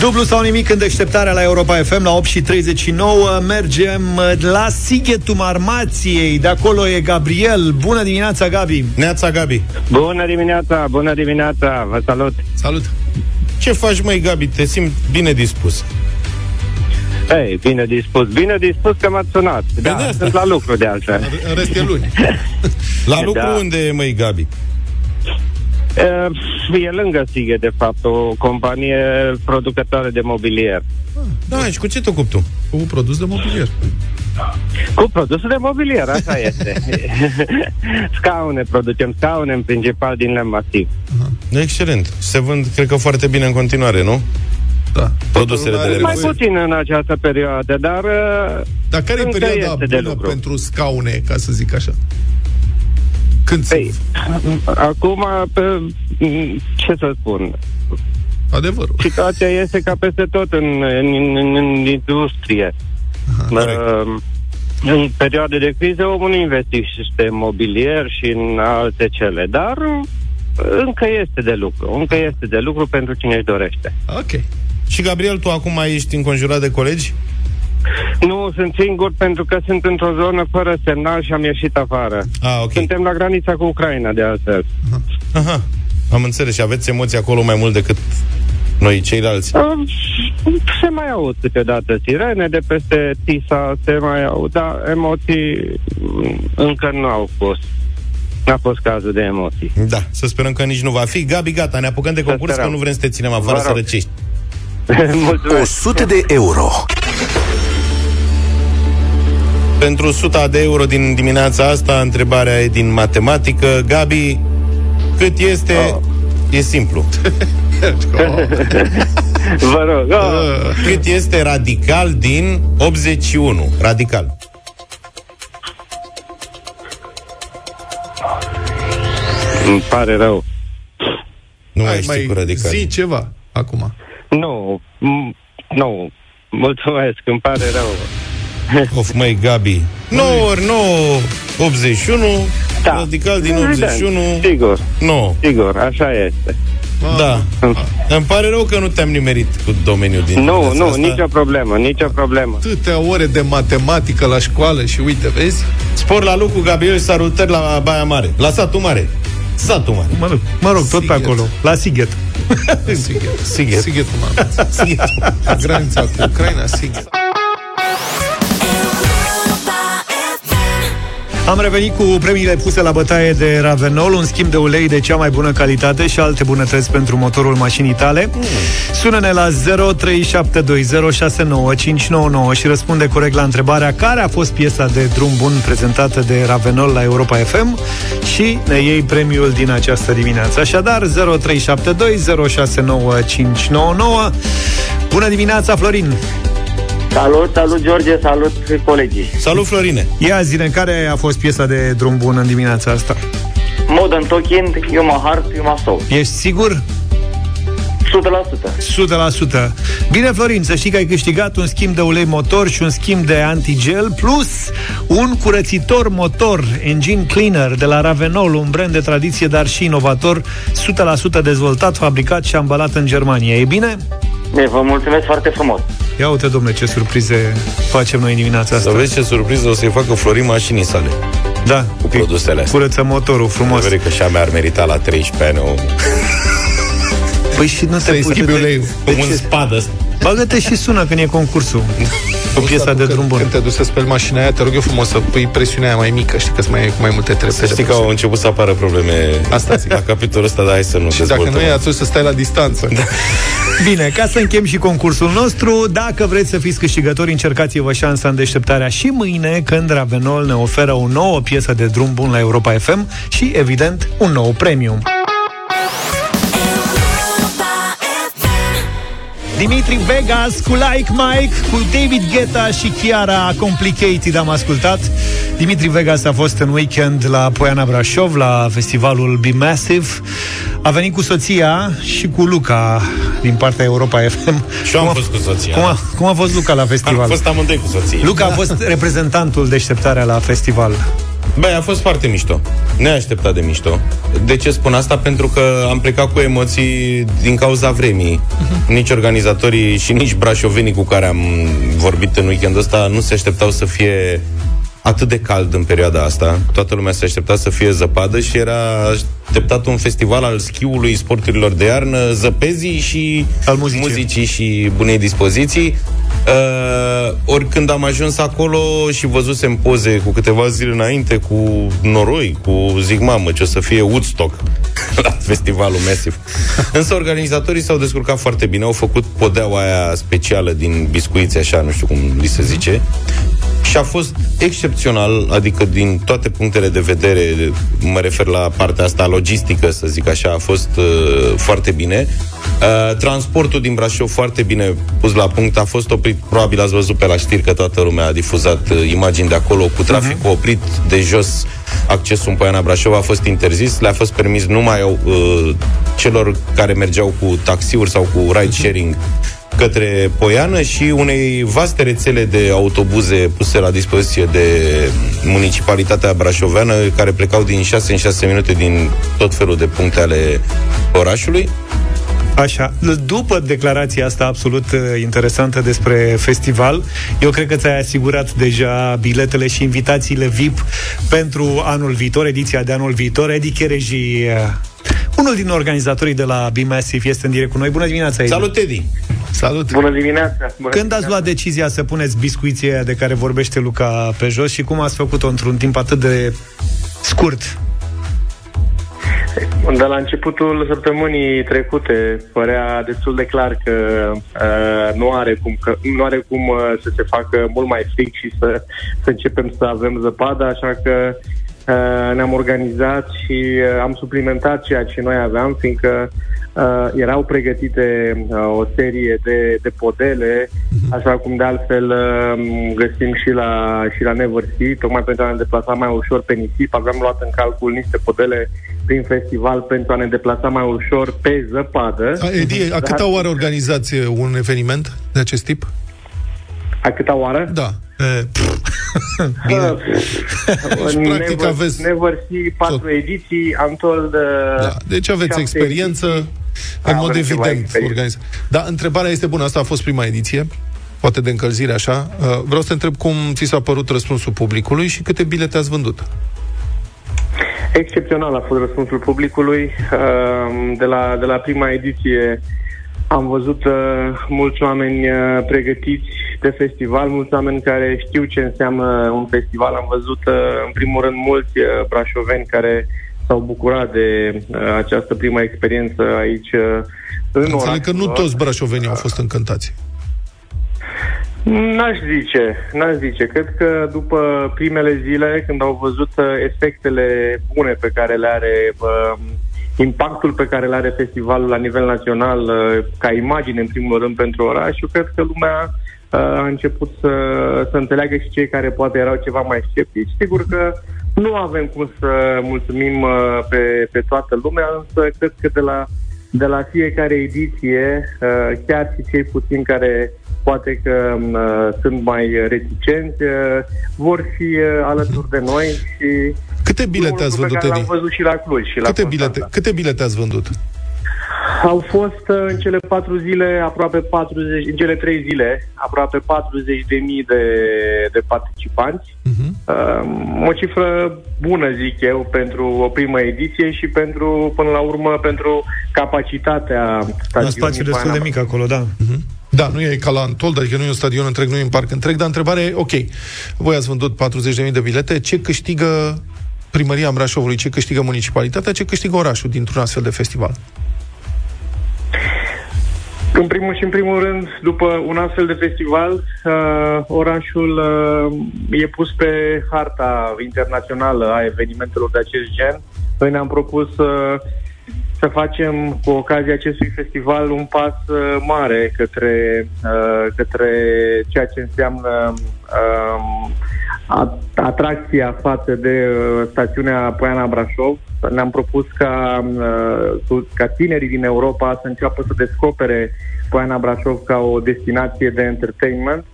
Dublu sau nimic în deșteptarea la Europa FM la 8 și 39 Mergem la Sighetul Marmației De acolo e Gabriel Bună dimineața, Gabi Neața, Gabi! Bună dimineața, bună dimineața, vă salut! Salut! Ce faci, măi, Gabi? Te simt bine dispus. Ei, bine dispus, bine dispus că m-ați sunat. Da, de asta. sunt la lucru de altfel. În rest e luni. La lucru Da. unde e, măi, Gabi? E, e lângă Sighe, de fapt, o companie producătoare de mobilier. Da, și cu ce te ocupi tu? Cu produs de mobilier. Cu produse de mobilier, așa este. scaune, producem scaune, în principal din lemn masiv. Excelent. Se vând, cred că, foarte bine în continuare, nu? Da. Produsele de Mai lemn. puțin în această perioadă, dar uh, Dar care e Încă perioada este de bună lucru. pentru scaune, ca să zic așa? Când Păi, sunt? acum, pe, ce să spun, Adevărul. situația este ca peste tot în, în, în, în industrie. Uh, în perioade de criză omul nu investește în mobilier și în alte cele, dar uh, încă este de lucru. Încă este de lucru pentru cine își dorește. Ok. Și, Gabriel, tu acum ești înconjurat de colegi? Nu, sunt singur pentru că sunt într-o zonă fără semnal și am ieșit afară. Ah, ok. Suntem la granița cu Ucraina, de altfel. Aha. Am înțeles și aveți emoții acolo mai mult decât noi ceilalți. Um, Se mai aud câteodată sirene de peste Tisa, se mai aud, dar emoții mm, încă nu au fost. N-a fost cazul de emoții. Da, să sperăm că nici nu va fi. Gabi, gata, ne apucăm de concurs că sperăm. nu vrem să te ținem afară Vă să rog. răcești. Mulțumesc. 100 de euro. Pentru 100 de euro din dimineața asta, întrebarea e din matematică. Gabi, cât este... Oh. E simplu. Vă rog. Oh. Cât este radical din 81? Radical. Îmi pare rău. Nu Hai, mai știi mai cu radical. zi ceva acum. Nu, m- nu. Mulțumesc, îmi pare rău. Of, măi, Gabi. 9 ori 9, 81. Da. Radical din Da, 81. Sigur, 9. sigur, așa este. Da. Îmi pare rău că nu te-am nimerit cu domeniul din Nu, dimineața nu, asta. nicio problemă, nicio problemă. Atâtea ore de matematică la școală și uite, vezi? Spor la lucru, Gabriel, și salutări la Baia Mare. La satul mare. Satul mare. Mă rog, mă rog tot pe Sighet. acolo, la Sighet. Sighet. Sighet. Sighet, mă. La granița cu Ucraina, Sighet. Am revenit cu premiile puse la bătaie de Ravenol, un schimb de ulei de cea mai bună calitate și alte bunătăți pentru motorul mașinii tale. Sună-ne la 0372069599 și răspunde corect la întrebarea care a fost piesa de drum bun prezentată de Ravenol la Europa FM și ne iei premiul din această dimineață. Așadar, 0372069599 Bună dimineața, Florin! Salut, salut George, salut colegii. Salut, Florine! Ia zine, care a fost piesa de drum bun în dimineața asta? Modern Talking, You My Heart, You My Soul. Ești sigur? 100%. 100%. Bine, Florin, să știi că ai câștigat un schimb de ulei motor și un schimb de antigel, plus un curățitor motor, engine cleaner de la Ravenol, un brand de tradiție, dar și inovator, 100% dezvoltat, fabricat și ambalat în Germania. E bine? Ne vă mulțumesc foarte frumos. Ia uite, domnule, ce surprize facem noi în dimineața asta. Să vezi ce surpriză o să-i facă Florin mașinii sale. Da. Cu produsele astea. Curăță motorul frumos. Vede că și-a mea ar merita la 13 ani o... Păi și nu te Să-i pui schimbi de- uleiul. de un ce? spadă. Bagă-te și sună când e concursul. Cu piesa de drum bun. Când te duci să speli mașina aia, te rog eu frumos să pui presiunea aia mai mică, știi că mai, cu mai multe trepte. Să știi că au început să apară probleme Asta zic. la capitolul ăsta, dar hai să nu Și dacă dezvoltăm. nu e, atunci să stai la distanță. Da. Bine, ca să închem și concursul nostru, dacă vreți să fiți câștigători, încercați-vă șansa în deșteptarea și mâine, când Ravenol ne oferă o nouă piesă de drum bun la Europa FM și, evident, un nou premium. Dimitri Vegas cu Like Mike, cu David Guetta și Chiara Complicated am ascultat. Dimitri Vegas a fost în weekend la Poiana Brașov, la festivalul Be Massive. A venit cu soția și cu Luca din partea Europa FM. Și eu am Cum a- fost cu soția. Cum a, cum a fost Luca la festival? Am fost amândoi cu soții. Luca a fost reprezentantul deșteptarea la festival. Băi, a fost foarte mișto. Neașteptat de mișto. De ce spun asta? Pentru că am plecat cu emoții din cauza vremii. Nici organizatorii și nici brașovenii cu care am vorbit în weekendul ăsta nu se așteptau să fie atât de cald în perioada asta. Toată lumea se aștepta să fie zăpadă și era așteptat un festival al schiului, sporturilor de iarnă, zăpezii și Al muzicii. muzicii și bunei dispoziții. Uh, ori când am ajuns acolo și văzusem poze cu câteva zile înainte cu noroi, cu zic mamă ce o să fie Woodstock la festivalul Massive. Însă organizatorii s-au descurcat foarte bine, au făcut podeaua aia specială din biscuiți, așa, nu știu cum li se zice, și a fost excepțional, adică din toate punctele de vedere, mă refer la partea asta logistică, să zic așa, a fost uh, foarte bine. Uh, transportul din Brașov foarte bine pus la punct, a fost oprit, probabil ați văzut pe la știri că toată lumea a difuzat uh, imagini de acolo cu traficul uh-huh. oprit de jos, accesul în Poiana Brașov a fost interzis, le-a fost permis numai uh, celor care mergeau cu taxiuri sau cu ride-sharing către Poiană și unei vaste rețele de autobuze puse la dispoziție de municipalitatea brașoveană care plecau din 6 în 6 minute din tot felul de puncte ale orașului. Așa, după declarația asta absolut uh, interesantă despre festival, eu cred că ți-ai asigurat deja biletele și invitațiile VIP pentru anul viitor, ediția de anul viitor. Edi Chereji, uh, un Unul din organizatorii de la Be Massive este în direct cu noi. Bună dimineața, Edi. Salut, Teddy! Salut! Bună dimineața! Bună Când ați luat decizia să puneți biscuiții aia de care vorbește Luca pe jos și cum ați făcut-o într-un timp atât de scurt? De la începutul săptămânii trecute părea destul de clar că uh, nu are cum, că, nu are cum uh, să se facă mult mai frig și să, să începem să avem zăpadă, așa că uh, ne-am organizat și uh, am suplimentat ceea ce noi aveam, fiindcă uh, erau pregătite uh, o serie de, de podele, așa cum de altfel uh, găsim și la, și la Neversea, tocmai pentru a ne deplasa mai ușor pe nisip. Aveam luat în calcul niște podele prin festival pentru a ne deplasa mai ușor pe zăpadă. A, Edi, a câta oară organizați un eveniment de acest tip? A câta oară? Da. E, Bine. Deci, practic, Never, aveți- Never See, patru ediții, am told... Uh, Da, deci aveți șapte experiență, ediții. în Da, mod avem ceva evident experiență. organizat. Da, întrebarea este bună, asta a fost prima ediție, poate de încălzire așa. Uh, Vreau să te întreb cum ți s-a părut răspunsul publicului și câte bilete ați vândut. Excepțional a fost răspunsul publicului. Uh, De la, de la prima ediție am văzut uh, mulți oameni uh, pregătiți de festival, mulți oameni care știu ce înseamnă un festival. Am văzut, uh, în primul rând, mulți uh, brașoveni care s-au bucurat de uh, această primă experiență aici uh, în Înțeleg orașul că nu lor. toți brașovenii au fost încântați. N-aș zice, n-aș zice. Cred că după primele zile, când au văzut uh, efectele bune pe care le are, uh, impactul pe care le are festivalul la nivel național, uh, ca imagine, în primul rând, pentru oraș, eu cred că lumea uh, a început să, să înțeleagă și cei care poate erau ceva mai sceptici. Sigur că nu avem cum să mulțumim uh, pe, pe toată lumea, însă cred că de la de la fiecare ediție, uh, chiar și cei puțini care poate că uh, sunt mai reticenți, uh, vor fi uh, alături de noi și Câte bilete ați pe vândut, care l-am Edi? văzut și la Cluj și la Câte Constanța. bilete, câte bilete ați vândut? Au fost uh, în cele patru zile aproape 40, în cele trei zile, aproape 40 de mii de, de participanți. Uh, o cifră bună, zic eu, pentru o primă ediție și pentru, până la urmă, pentru capacitatea Un stadionului. spațiu destul de Baia mic acolo, da. Da, nu e ca la Antold, adică nu e un stadion întreg, nu e un parc întreg, dar întrebarea e, ok, voi ați vândut 40.000 de bilete, ce câștigă primăria Brașovului, ce câștigă municipalitatea, ce câștigă orașul dintr-un astfel de festival? În primul și în primul rând, după un astfel de festival, uh, orașul uh, e pus pe harta internațională a evenimentelor de acest gen. Noi ne-am propus uh, să facem cu ocazia acestui festival un pas uh, mare către, uh, către ceea ce înseamnă um, a- atracția față de uh, stațiunea Poiana Brașov. Ne-am propus ca, uh, cu- ca tinerii din Europa să înceapă să descopere Poiana Brașov ca o destinație de entertainment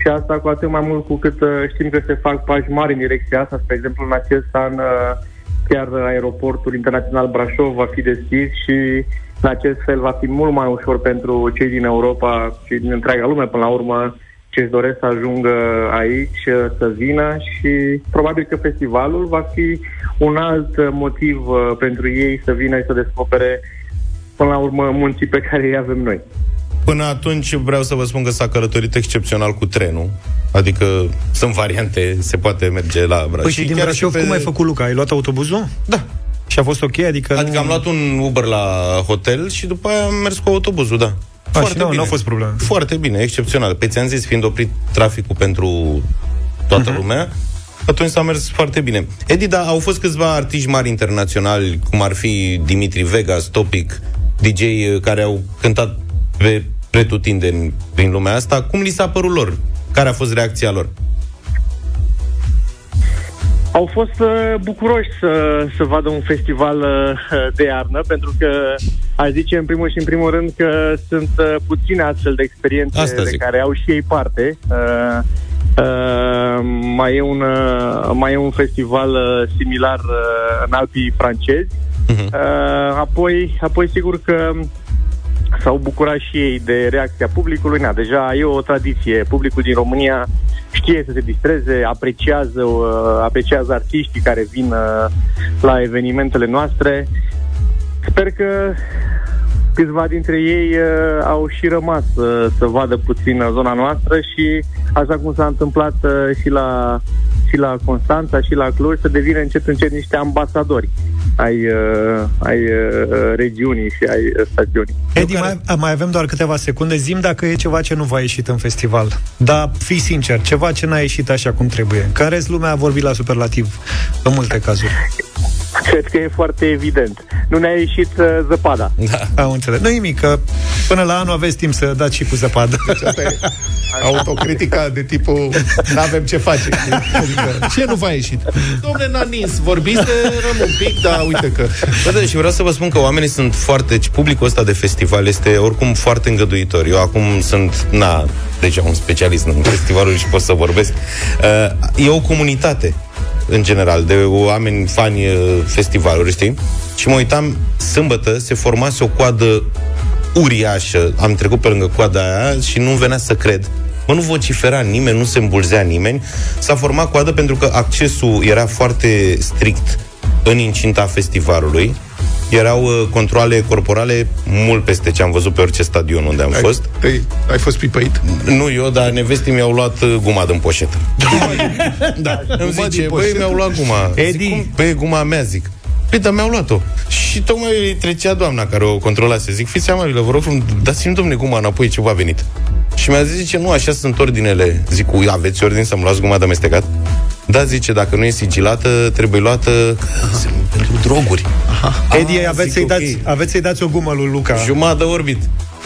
și asta cu atât mai mult cu cât uh, știm că se fac pași mari în direcția asta. Spre exemplu, în acest an uh, chiar aeroportul internațional Brașov va fi deschis și în acest fel va fi mult mai ușor pentru cei din Europa și din întreaga lume până la urmă ce își doresc să ajungă aici, uh, să vină și probabil că festivalul va fi un alt uh, motiv uh, pentru ei să vină și să descopere până la urmă munții pe care îi avem noi. Până atunci vreau să vă spun că s-a călătorit excepțional cu trenul. Adică sunt variante, se poate merge la Brașov. Păi și din chiar Brașov, pe- cum ai făcut, Luca? Ai luat autobuzul? Da. Și a fost ok? Adică, Adică am luat un Uber la hotel și după aia am mers cu autobuzul, da. A, și nu, nu a fost problemă. Foarte bine, excepțional. Pe ți-am zis, fiind oprit traficul pentru toată uh-huh. lumea, atunci s-a mers foarte bine. Edi, da, au fost câțiva artiști mari internaționali, cum ar fi Dimitri Vegas, Topic, DJ care au cântat pe pretutindeni prin lumea asta. Cum li s-a părut lor? Care a fost reacția lor? Au fost uh, bucuroși să, să vadă un festival uh, de iarnă, pentru că aș zice în primul și în primul rând că sunt uh, puține astfel de experiențe Asta de zic. care au și ei parte. Uh, uh, mai, e un, uh, mai e un festival uh, similar uh, în Alpii francezi. Uh, apoi, apoi, sigur că s-au bucurat și ei de reacția publicului. Na, deja e o tradiție. Publicul din România știe să se distreze, apreciază, uh, apreciază artiștii care vin uh, la evenimentele noastre. sper că câțiva dintre ei uh, au și rămas uh, să vadă puțin zona noastră și așa cum s-a întâmplat uh, și la și la Constanța și la Cluj să devină încet încet niște ambasadori ai, uh, ai uh, regiunii și ai uh, stațiunii. Edi, mai, mai avem doar câteva secunde. Zim dacă e ceva ce nu v-a ieșit în festival. Dar fii sincer, ceva ce n-a ieșit așa cum trebuie. Că în rest lumea a vorbit la superlativ în multe cazuri. Cred că e foarte evident. Nu ne-a ieșit uh, zăpada. Da. Am înțeles. Nu nimic, că până la anul aveți timp să dați și cu zăpadă. Autocritica de tipul n-avem ce face. Adică, ce nu v-a ieșit? Domne, n-a nins, vorbiți de răm un pic, dar uite că... Bă, da, și vreau să vă spun că oamenii sunt foarte... Deci publicul ăsta de festival este oricum foarte îngăduitor. Eu acum sunt, na, deja un specialist în festivaluri și pot să vorbesc. Uh, e o comunitate în general, de oameni fani uh, festivaluri, știi? Și mă uitam, sâmbătă se formase o coadă uriașă. Am trecut pe lângă coada aia și nu venea să cred. Mă, nu vocifera nimeni, nu se îmbulzea nimeni. S-a format coadă pentru că accesul era foarte strict în incinta festivalului. Erau uh, controle corporale mult peste ce am văzut pe orice stadion unde am Ai, fost. ai, ai fost pipăit? Nu eu, dar nevestii mi-au luat uh, guma din poșetă. da, îmi Guma zice, din băi, poșetă? mi-au luat guma. Edi. Zic, cum? Băi, guma mea, zic. Păi, dar mi-au luat-o. Și tocmai trecea doamna care o controlase. Zic, fiți amabilă, vă rog, frumos, dați-mi, domne, guma înapoi, ce v-a venit. Și mi-a zis, zice, nu, așa sunt ordinele. Zic, ui, aveți ordine să-mi luați guma de amestecat? Da, zice, dacă nu e sigilată, trebuie luată pentru droguri. Edi, Ah, aveți, zic, să-i ok. dați, aveți să-i dați o gumă lui Luca. Jumătate de orbit.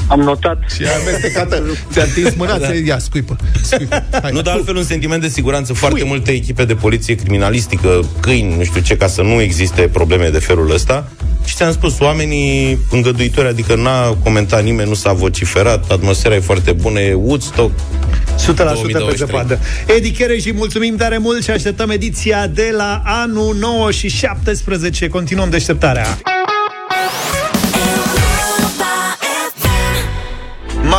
Am notat. Și ai amestecată. Ți-a întins mâna, Da. da. ia, scuipă. scuipă. Hai. Nu, dar altfel un sentiment de siguranță. Foarte multe echipe de poliție criminalistică, câini, nu știu ce, ca să nu existe probleme de felul ăsta. Și ți-am spus, oamenii îngăduitori, adică n-a comentat nimeni, nu s-a vociferat, atmosfera e foarte bună, e Woodstock. 100% pe 2023. zăpadă. Edi Chereji, mulțumim tare mult și așteptăm ediția de la anul 9 și 17. Continuăm deșteptarea.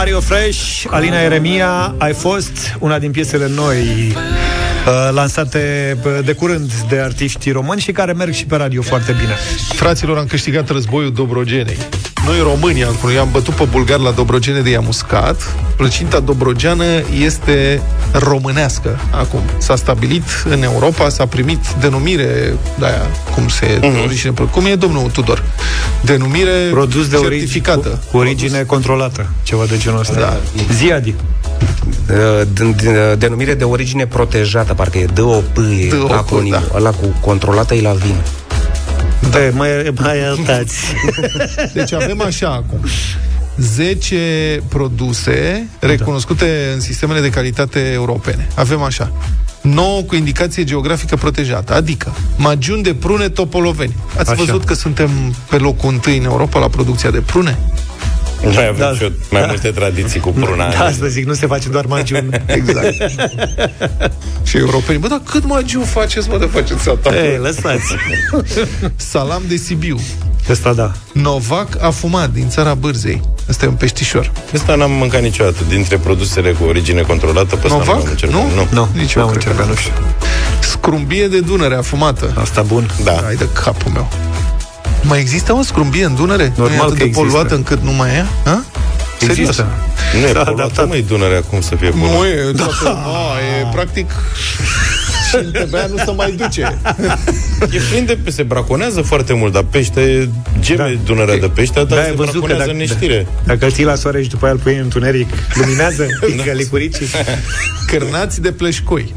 Mario Fresh, Alina Eremia, ai fost una din piesele noi uh, lansate uh, de curând de artiști români și care merg și pe radio foarte bine. Fraților, am câștigat războiul Dobrogenei. Noi, românii, am, am bătut pe bulgar la Dobrogene de i-am uscat. Plăcinta dobrogeană este românească acum. S-a stabilit în Europa, s-a primit denumire de aia, cum se uh-huh. origine, cum e domnul Tudor? Denumire Produs de origine, certificată. cu, cu origine controlată, ceva de genul ăsta. Da. Ziadi. Uh, din- din- uh, denumire de origine protejată, parcă e DOP, e DOP, acronimul. da. Ăla cu controlată e la vin. Da. mai, mai iertați. Deci avem așa acum. 10 produse recunoscute în sistemele de calitate europene. Avem așa. 9 cu indicație geografică protejată, adică magiuni de prune topoloveni. Ați Așa. văzut că suntem pe locul întâi în Europa la producția de prune? Noi avem Da. da. și eu mai Da. multe tradiții cu pruna. Da, asta zic, nu se face doar magiuni. Exact. Și europenii, bă, dar cât magiuni faceți, mă, de faceți asta? Ei, lăsați. Salam de Sibiu. Ăsta da. Novac afumat din țara Bârzei. Asta e un peștișor. Asta n-am mâncat niciodată. Dintre produsele cu origine controlată, pe ăsta Novac? n-am încercat. Nu? nu. Nu, Nici eu n-am cred că încercat, nu. nu știu. Scrumbie de Dunăre afumată. Asta bun. Da. Hai de capul meu. Mai există, mă, scrumbie în Dunăre? nu e Normal atât că de există. poluată încât nu mai e? Ha? Serios? Există. Nu e S-a poluată, adaptat. măi, Dunăre acum să fie poluată. Nu e, toată, da. e practic și în TVA nu se mai duce. E plin de... Se braconează foarte mult, dar pește... Geme Da. da. Dunărea de pește, dar Da, se ai văzut că braconează dacă, în neștire. dacă îl ții la soare și după aia îl pui în întuneric, luminează, pică licuricii. Cârnați de pleșcoi.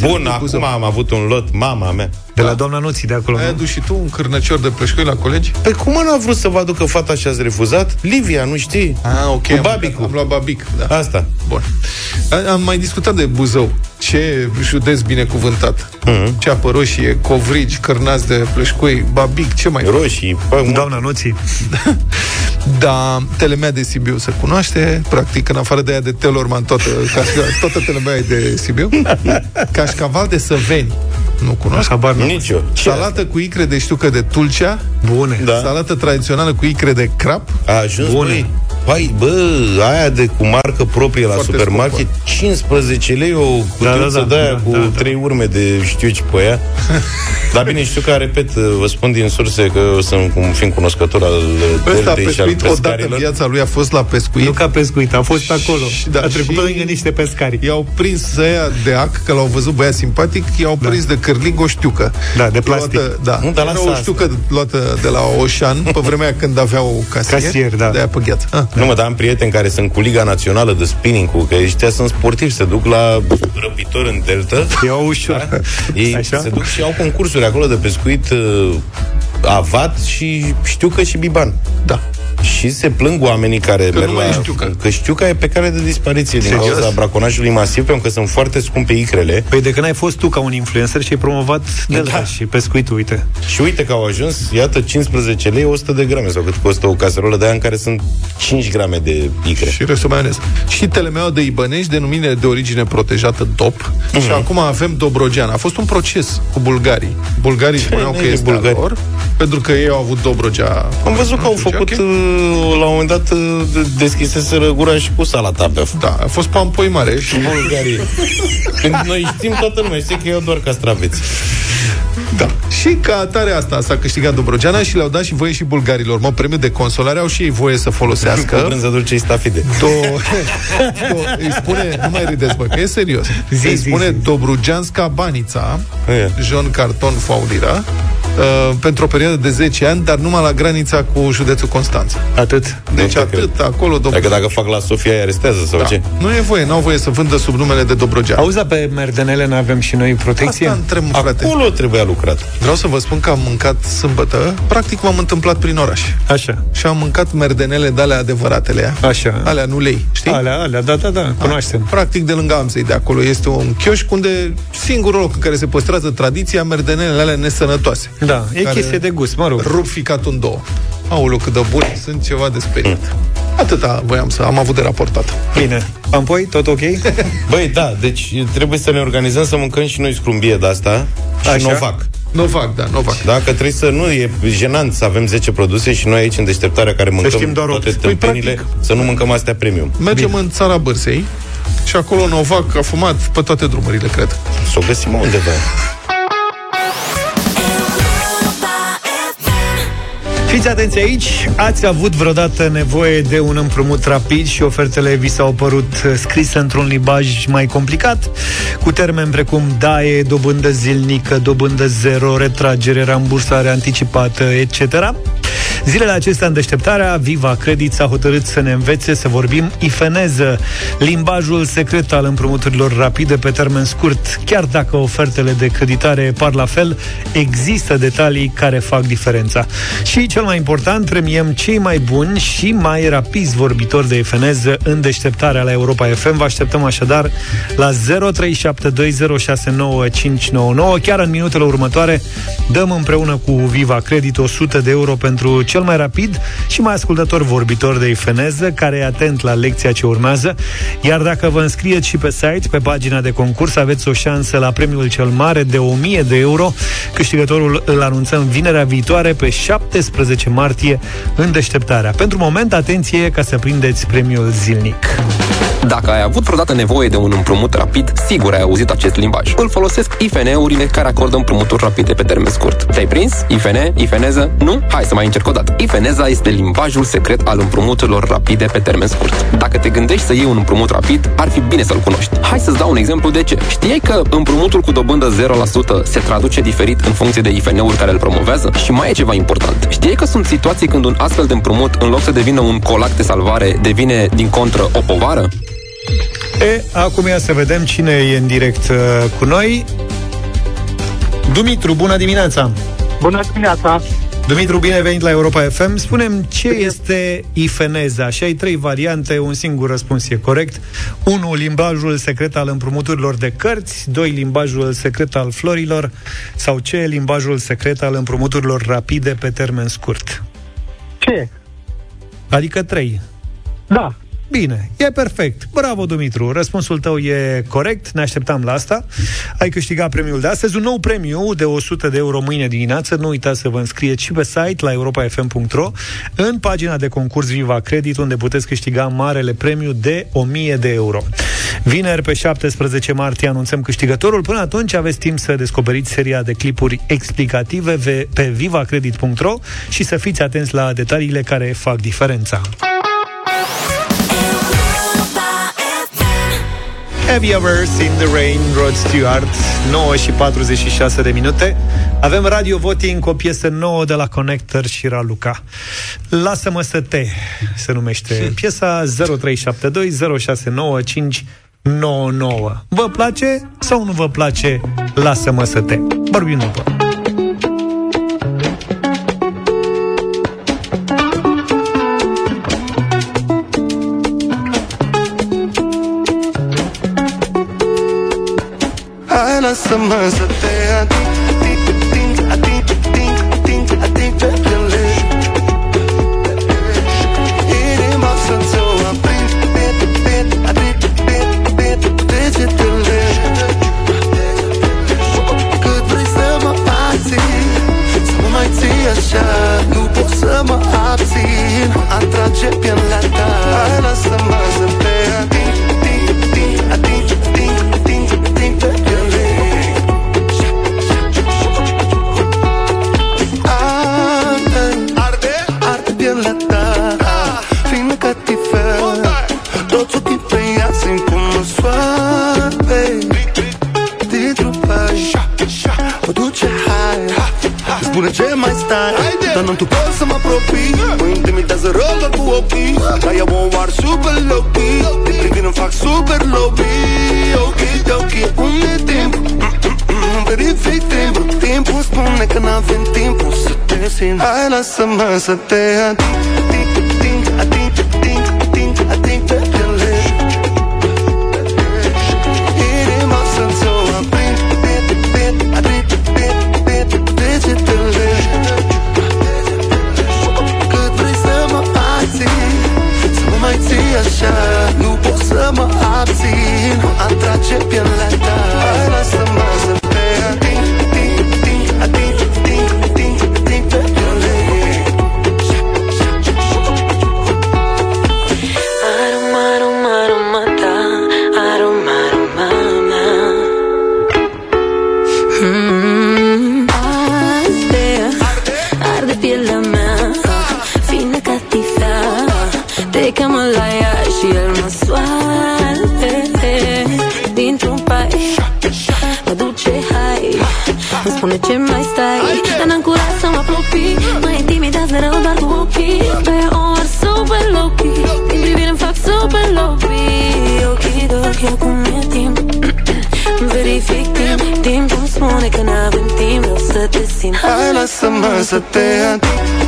Bun, acum am avut un lot, mama mea. De la doamna Nuții de acolo. Ai nu? adus și tu un cârnăcior de pleșcoi la colegi? Păi cum n-a vrut să vă aducă fata și ați refuzat? Livia, nu știi? Ah, ok. Cu am, babicul. Am luat babic, da. Asta. Bun. A- Am mai discutat de Buzău. Ce județ binecuvântat. Mhm. Ce apă roșie, covrigi, cârnați de pleșcoi, babic, ce mai Roșii, pă, mult. Doamna Nuții. Da, Telemea de Sibiu se cunoaște, practic, în afară de aia de Telorman, toată, cașca- toată Telemea e de Sibiu. Cașcaval de Săveni, nu cunoști? Habar nu. Nici eu. Salată cu icre de știucă de tulcea, Bune. Da. salată tradițională cu icre de crap, A ajuns, Bune. băi. Păi, bă, aia de cu marcă proprie la Foarte supermarket, 15 lei o cutiuță da, de aia da, cu da, da. trei urme de știu ce pe ea. Dar bine, știu că, repet, vă spun din surse că eu sunt cum fiind cunoscător al Ăsta a deltei și al pescuit odată în pescarilor. viața lui, a fost la pescuit. Nu ca pescuit, a fost acolo. Și, da, a trecut și pe lângă niște pescari. I-au prins ăia de ac, că l-au văzut băiat simpatic, i-au prins de cârlig o știucă. Da, de plastic. Luată, da, Nu, dar Era lasă o asta. știucă luată de la Oșan, pe vremea când aveau casier. Casier, da. De aia pe gheață. Ah. Nu mă, dar am prieteni care sunt cu Liga Națională de Spinning, cu că ăștia sunt sportivi, se duc la răpitori în delta. E ușor. Da? Ei Așa? se duc și au concursuri acolo de pescuit uh, avat și știu că și biban. Da. Și se plâng oamenii care Că merg nu mai la... e știucă. Că știu că e pe care de dispariție din Serios? cauza braconajului masiv, pentru că sunt foarte scumpe icrele. Păi de când ai fost tu ca un influencer și ai promovat Delta Da. și pescuitul, uite. Și uite că au ajuns, iată, 15 lei, 100 de grame, sau cât costă o caserolă de aia în care sunt 5 grame de icre. Și restul maioneză. Și telemeaua de Ibănești, denumire de origine protejată DOP. Mhm. Și acum avem Dobrogean. A fost un proces cu bulgarii. Bulgarii spuneau că nene, este bulgari? bulgari. lor, pentru că ei au avut Dobrogea. Am văzut că au făcut, uh, la un moment dat, uh, deschiseseră gura și cu salata pe Da, a fost pampoi mare și bulgarii. Când noi știm toată lumea, știe că iau doar castraveți. Da. Și ca atare asta s-a câștigat Dobrogeana și le-au dat și voie și bulgarilor. Mă, premiu de consolare au și ei voie să Cu folosească. brânză dulce stafide. Do- do- îi spune, nu mai râdeți, bă, că e serios. Zi, îi zi, spune zi. Dobrugeanska Banița, E. Jean Carton Faulira, uh, pentru o perioadă de 10 ani, dar numai la granița cu județul Constanța. Atât. Deci Nu atât cred. acolo, Dacă, Dobru... dacă fac la Sofia, îi arestează sau Da. ce? Nu e voie, n-au voie să vândă sub numele de Dobrogean. Auzi, dar pe Merdenele n-avem și noi protecție? Asta întreb, frate. Acolo trebuia lucrat. Vreau să vă spun că am mâncat sâmbătă, practic m-am întâmplat prin oraș. Așa. Și am mâncat merdenele de alea adevăratele. Așa. Alea nu lei, știi? Alea, alea, da, da, da, cunoaștem. Practic de lângă Amzei de acolo este un chioșc unde singurul loc în care se păstrează tradiția merdenelele alea nesănătoase. Da, e Care chestie de gust, mă rog. Rup ficatul în două. Aoleu, cât de buni sunt ceva de speriat. Atâta voiam să am avut de raportat. Bine. Pampoi, tot ok? Băi, da, deci trebuie să ne organizăm să mâncăm și noi scrumbie de asta și Așa. Novac. Novac, da, Novac. Da, că trebuie să nu, e jenant să avem 10 produse și noi aici în deșteptarea care mâncăm știm doar toate opt. tâmpenile, Păi, să nu mâncăm astea premium. Mergem în țara Bârsei și acolo Novac a fumat pe toate drumurile, cred. Să o găsim undeva. Fiți atenți aici, ați avut vreodată nevoie de un împrumut rapid și ofertele vi s-au părut uh, scrise într-un limbaj mai complicat, cu termeni precum daie, dobândă zilnică, dobândă zero, retragere, rambursare anticipată, etc. Zilele acestea în deșteptarea, Viva Credit s-a hotărât să ne învețe să vorbim ifeneză, limbajul secret al împrumuturilor rapide pe termen scurt. Chiar dacă ofertele de creditare par la fel, există detalii care fac diferența. Și cel mai important, premiem cei mai buni și mai rapizi vorbitori de ifeneză în deșteptarea la Europa FM. Vă așteptăm așadar la 0372069599. Chiar în minutele următoare dăm împreună cu Viva Credit 100 de euro pentru cel mai rapid și mai ascultător vorbitor de ifeneză care e atent la lecția ce urmează. Iar dacă vă înscrieți și pe site, pe pagina de concurs, aveți o șansă la premiul cel mare de 1000 de euro. Câștigătorul îl anunțăm vinerea viitoare pe 17 martie în deșteptarea. Pentru moment, atenție ca să prindeți premiul zilnic. Dacă ai avut vreodată nevoie de un împrumut rapid, sigur ai auzit acest limbaj. Îl folosesc IFN-urile care acordă împrumuturi rapide pe termen scurt. Te-ai prins? IFN? IFNeză? Nu? Hai să mai încerc o dată. IFNeza este limbajul secret al împrumuturilor rapide pe termen scurt. Dacă te gândești să iei un împrumut rapid, ar fi bine să-l cunoști. Hai să-ți dau un exemplu de ce. Știai că împrumutul cu dobândă 0% se traduce diferit în funcție de IFN-uri care îl promovează? Și mai e ceva important. Știai că sunt situații când un astfel de împrumut, în loc să devină un colac de salvare, devine din contră o povară? E, acum ia să vedem cine e în direct uh, cu noi. Dumitru, bună dimineața! Bună dimineața! Dumitru, bine ai venit la Europa FM. Spunem ce este ifeneza și ai trei variante, un singur răspuns e corect. 1. Limbajul secret al împrumuturilor de cărți 2. Limbajul secret al florilor sau C. Limbajul secret al împrumuturilor rapide pe termen scurt. Ce? Adică 3. Da. Bine, e perfect. Bravo, Dumitru. Răspunsul tău e corect, ne așteptam la asta. Ai câștigat premiul de astăzi, un nou premiu de 100 de euro mâine dimineață. Nu uitați să vă înscrieți și pe site la europa.fm.ro în pagina de concurs Viva Credit, unde puteți câștiga marele premiu de 1000 de euro. Vineri, pe 17 martie, anunțăm câștigătorul. Până atunci aveți timp să descoperiți seria de clipuri explicative ve- pe vivacredit.ro și să fiți atenți la detaliile care fac diferența. Have you ever seen the rain, Rod Stewart? 9 și 46 de minute. Avem radio voting cu o piesă nouă de la Connector și Raluca. Lasă-mă să te Se numește piesa 0372 069 599 Vă place sau nu vă place? Lasă-mă să te. Vorbim după lasă-mă să te ating, ating, ating, ating, ating, ating pe piele Inima să-ți o aprind, bit, bit, ating, bit, bit, degetele Cât vrei să mă ating, să mă mai ții așa Nu pot să mă abțin, atrage pielea ta fac super lobby Ok, ok, unde e timpul? Mm, Verific timpul Timpul spune că n-avem timpul să te simt Hai lasă-mă să te ating, ating, ating, ating, ating, ating pe piele Inima să-ți o aprind, bit, bit, aprind, bit, bit, degetele Cât vrei să mă ating, să mă mai ții așa atrage pielea să te simt Hai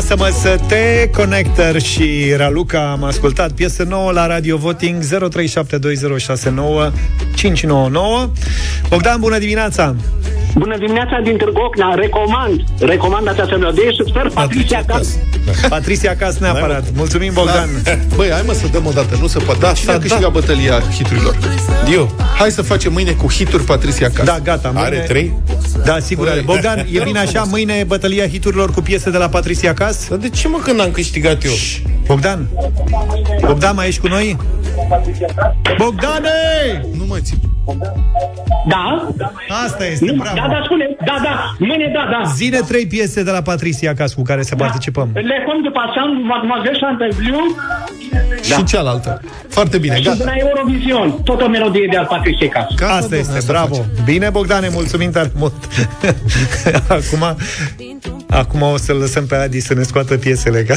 Lasă-mă să te Connector și Raluca Am ascultat piesă nouă la Radio Voting 0372069599 Bogdan, bună dimineața! Bună dimineața din Târgu Ocna, recomand, recomand această melodie și sper Patricia Cas. Patricia Cas neapărat Mulțumim, Bogdan Da. Băi, hai mă să dăm o dată, nu se poate. Da, Cine a câștigat bătălia hiturilor? Eu. Hai să facem mâine cu hituri Patricia Cas. Da, gata mâine... Are trei? Da, sigur are Bogdan, e bine așa, mâine bătălia hiturilor cu piese de la Patricia Cas? Dar de ce mă când am câștigat eu? Bogdan Bogdan, mai ești cu noi? Bogdane! Nu mai țin. Da? Asta este, Nu, bravo Da, da, spune, da, da, mâine, da, da. Zine trei piese de la Patricia Cas cu care să participăm Le Comte de Passant, Mademoiselle Chanteblou Și cealaltă. Foarte bine, Și gata. de la Eurovision, tot o melodie de al Patriciei Casă. Asta este, bravo. Bine, Bogdane, mulțumim tare mult. acum, acum o să lăsăm pe Adi să ne scoată piesele. Ca...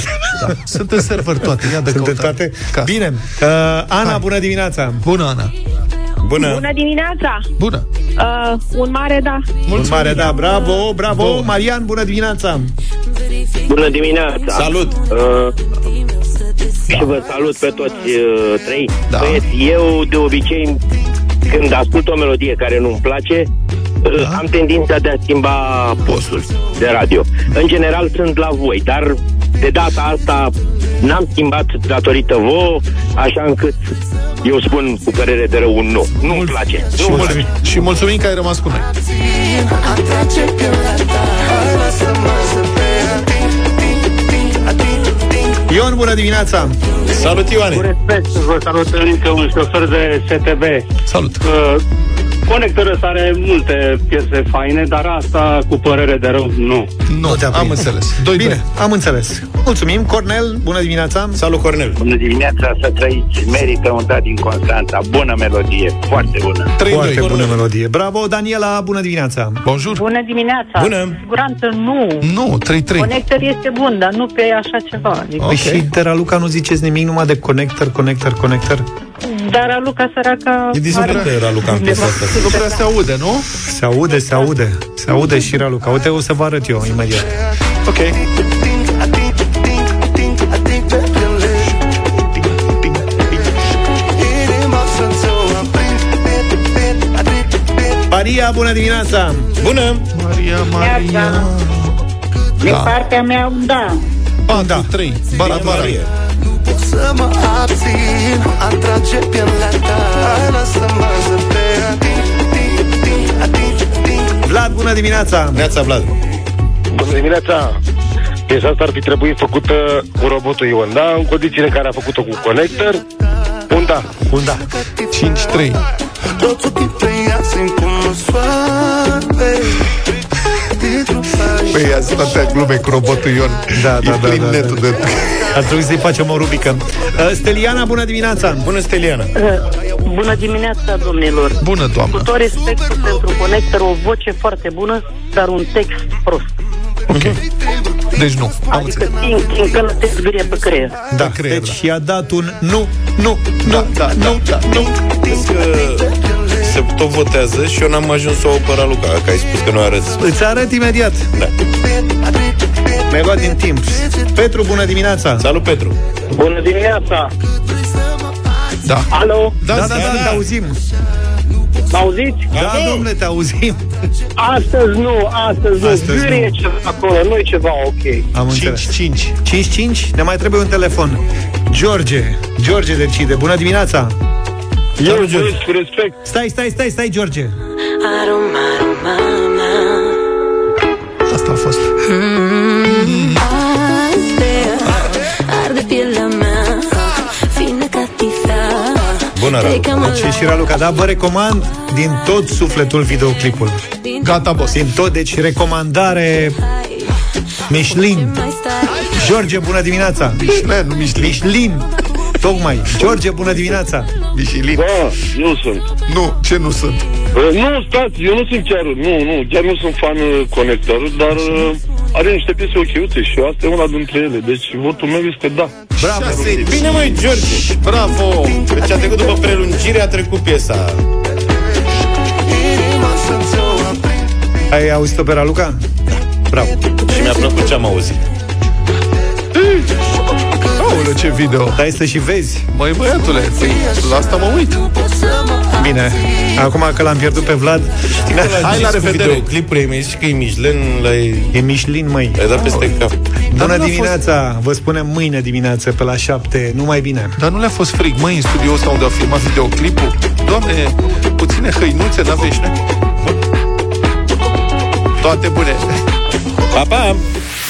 Da. Sunt în server toate, ia de Sunt în căutare. toate? Casă. Bine. Uh, Ana, Hai. bună dimineața. Bună, Ana. Bună. Bună dimineața! Bună. Uh, un mare da. Un mare da, bravo, bravo. Marian, bună dimineața. Bună dimineața! Salut! Uh, și vă salut pe toți uh, trei. Da. Băieți, eu de obicei când ascult o melodie care nu-mi place, uh, Da. am tendința de a schimba postul de radio. În general sunt la voi, dar de data asta n-am schimbat datorită vouă, așa încât eu spun cu părere de rău un nu. Nu-mi place. Și Nu-mi mulțumim, place. și mulțumim că ai rămas cu noi. Atrage pielea ta Hai lasă-mă să te ating, ating, ating, ating Ion, bună dimineața. Salut, Ioane! Cu respect, vă salut încă un șofer de STB. Salut. Uh, Conectorul ăsta are multe piese faine, dar asta, cu părere de rău, nu. Nu, te-a am prins. înțeles. Doi, Bine, am înțeles. Mulțumim. Cornel, bună dimineața. Salut, Cornel! Bună dimineața, să trăiți. Merită un dat din Constanța. Bună melodie, foarte bună. 3 Foarte 2. bună melodie. Bravo, Daniela, bună dimineața. Bonjour. Bună dimineața! Bună. Cu siguranță nu. Nu, 3 3. Conector este bun, dar nu pe așa ceva. Adică, Păi și de Raluca nu ziceți nimic numai de conector, conector, conector? Dar Raluca săraca... E disperată Raluca în piesa asta. Nu prea se aude, nu? Se aude, se aude. Se aude și Raluca. Uite, o să vă arăt eu imediat. Ok. Maria, bună dimineața! Bună! Maria, Maria. Din Da. partea mea, un da. 4 3. Bara, bara. Maria. Să mă abțin Atrage pielea ta Hai lasă-mă să te ating, ating, ating, ating Vlad, bună dimineața! Neața, Vlad. Bună dimineața! Piesa asta ar fi trebuit făcută cu robotul Ion, da? În condițiile în care a făcut-o cu conector, un da. Un da. 5 Păi, ia zi atâtea glume cu robotul Ion. Da, da, e da, plin da, netul da. de... Ar trebui să-i facem o rubrică. Uh, Steliana, bună dimineața! Bună, Steliana! Bună dimineața, domnilor. Bună, Cu doamnă. tot respectul pentru conector, o voce foarte bună, dar un text prost. Ok. Deci nu. Am Adică înțeles. timp, timp că nu te zgârie pe creier. Da, creier, deci da. și-a dat un nu, nu, nu, Da, da, nu, da, da. nu. Vezi că se tot votează și eu n-am ajuns să o pe Raluca, că ai spus că nu arăți. Îți arăt imediat. Da. Mi-ai luat din timp. Petru, bună dimineața! Salut, Petru! Bună dimineața! Da. Alo? Da, da, da, da, da, da. te auzim. Mă auziți? Da, domnule, te auzim. Astăzi nu, astăzi nu. Astăzi Astăzi nu. e ceva acolo, nu e ceva ok. Am 5 înțeles. 5. 5-5? Ne mai trebuie un telefon. George. George decide. Bună dimineața! Eu băieți, cu respect. Stai, stai, stai, stai, George. Asta a fost. Arde pielea mea Fine ca tifea Bună, Raluca! Deci și Raluca, da, vă recomand din tot sufletul videoclipul. Gata, boss. Din tot, deci recomandare Michelin. George, bună dimineața! Michelin, nu Michelin. Michelin. Tocmai. George, bună dimineața! Michelin. Da, eu sunt. Nu, ce nu sunt? Uh, Nu, stați, eu nu sunt chiar, nu, nu, chiar nu sunt fan uh, conector, dar uh, are niște piese ochiuțe și asta e una dintre ele, deci votul meu este da. Bravo! Bine, măi, George! Bravo! Deci a trecut după prelungire, a trecut piesa. Inima să-ți o aprind Ai auzit-o pe Raluca? Da. Bravo. Și mi-a plăcut ce am auzit. Aoleu, ce video. Stai să și vezi. Măi, băiatule, păi, la asta mă uit. Bine. Acum că l-am pierdut pe Vlad, Hai, la revedere. Videoclipuri, mi-ai zis că e Michelin, l-ai, e Michelin, măi. l-ai dat peste cap. Bună nu a dimineața! Vă spunem mâine dimineață pe la 7, numai bine. Dar nu le-a fost frig, măi, în studioul ăsta unde au filmat videoclipul? Doamne, puține hăinuțe n-aveți noi? Toate bune! Pa, pa!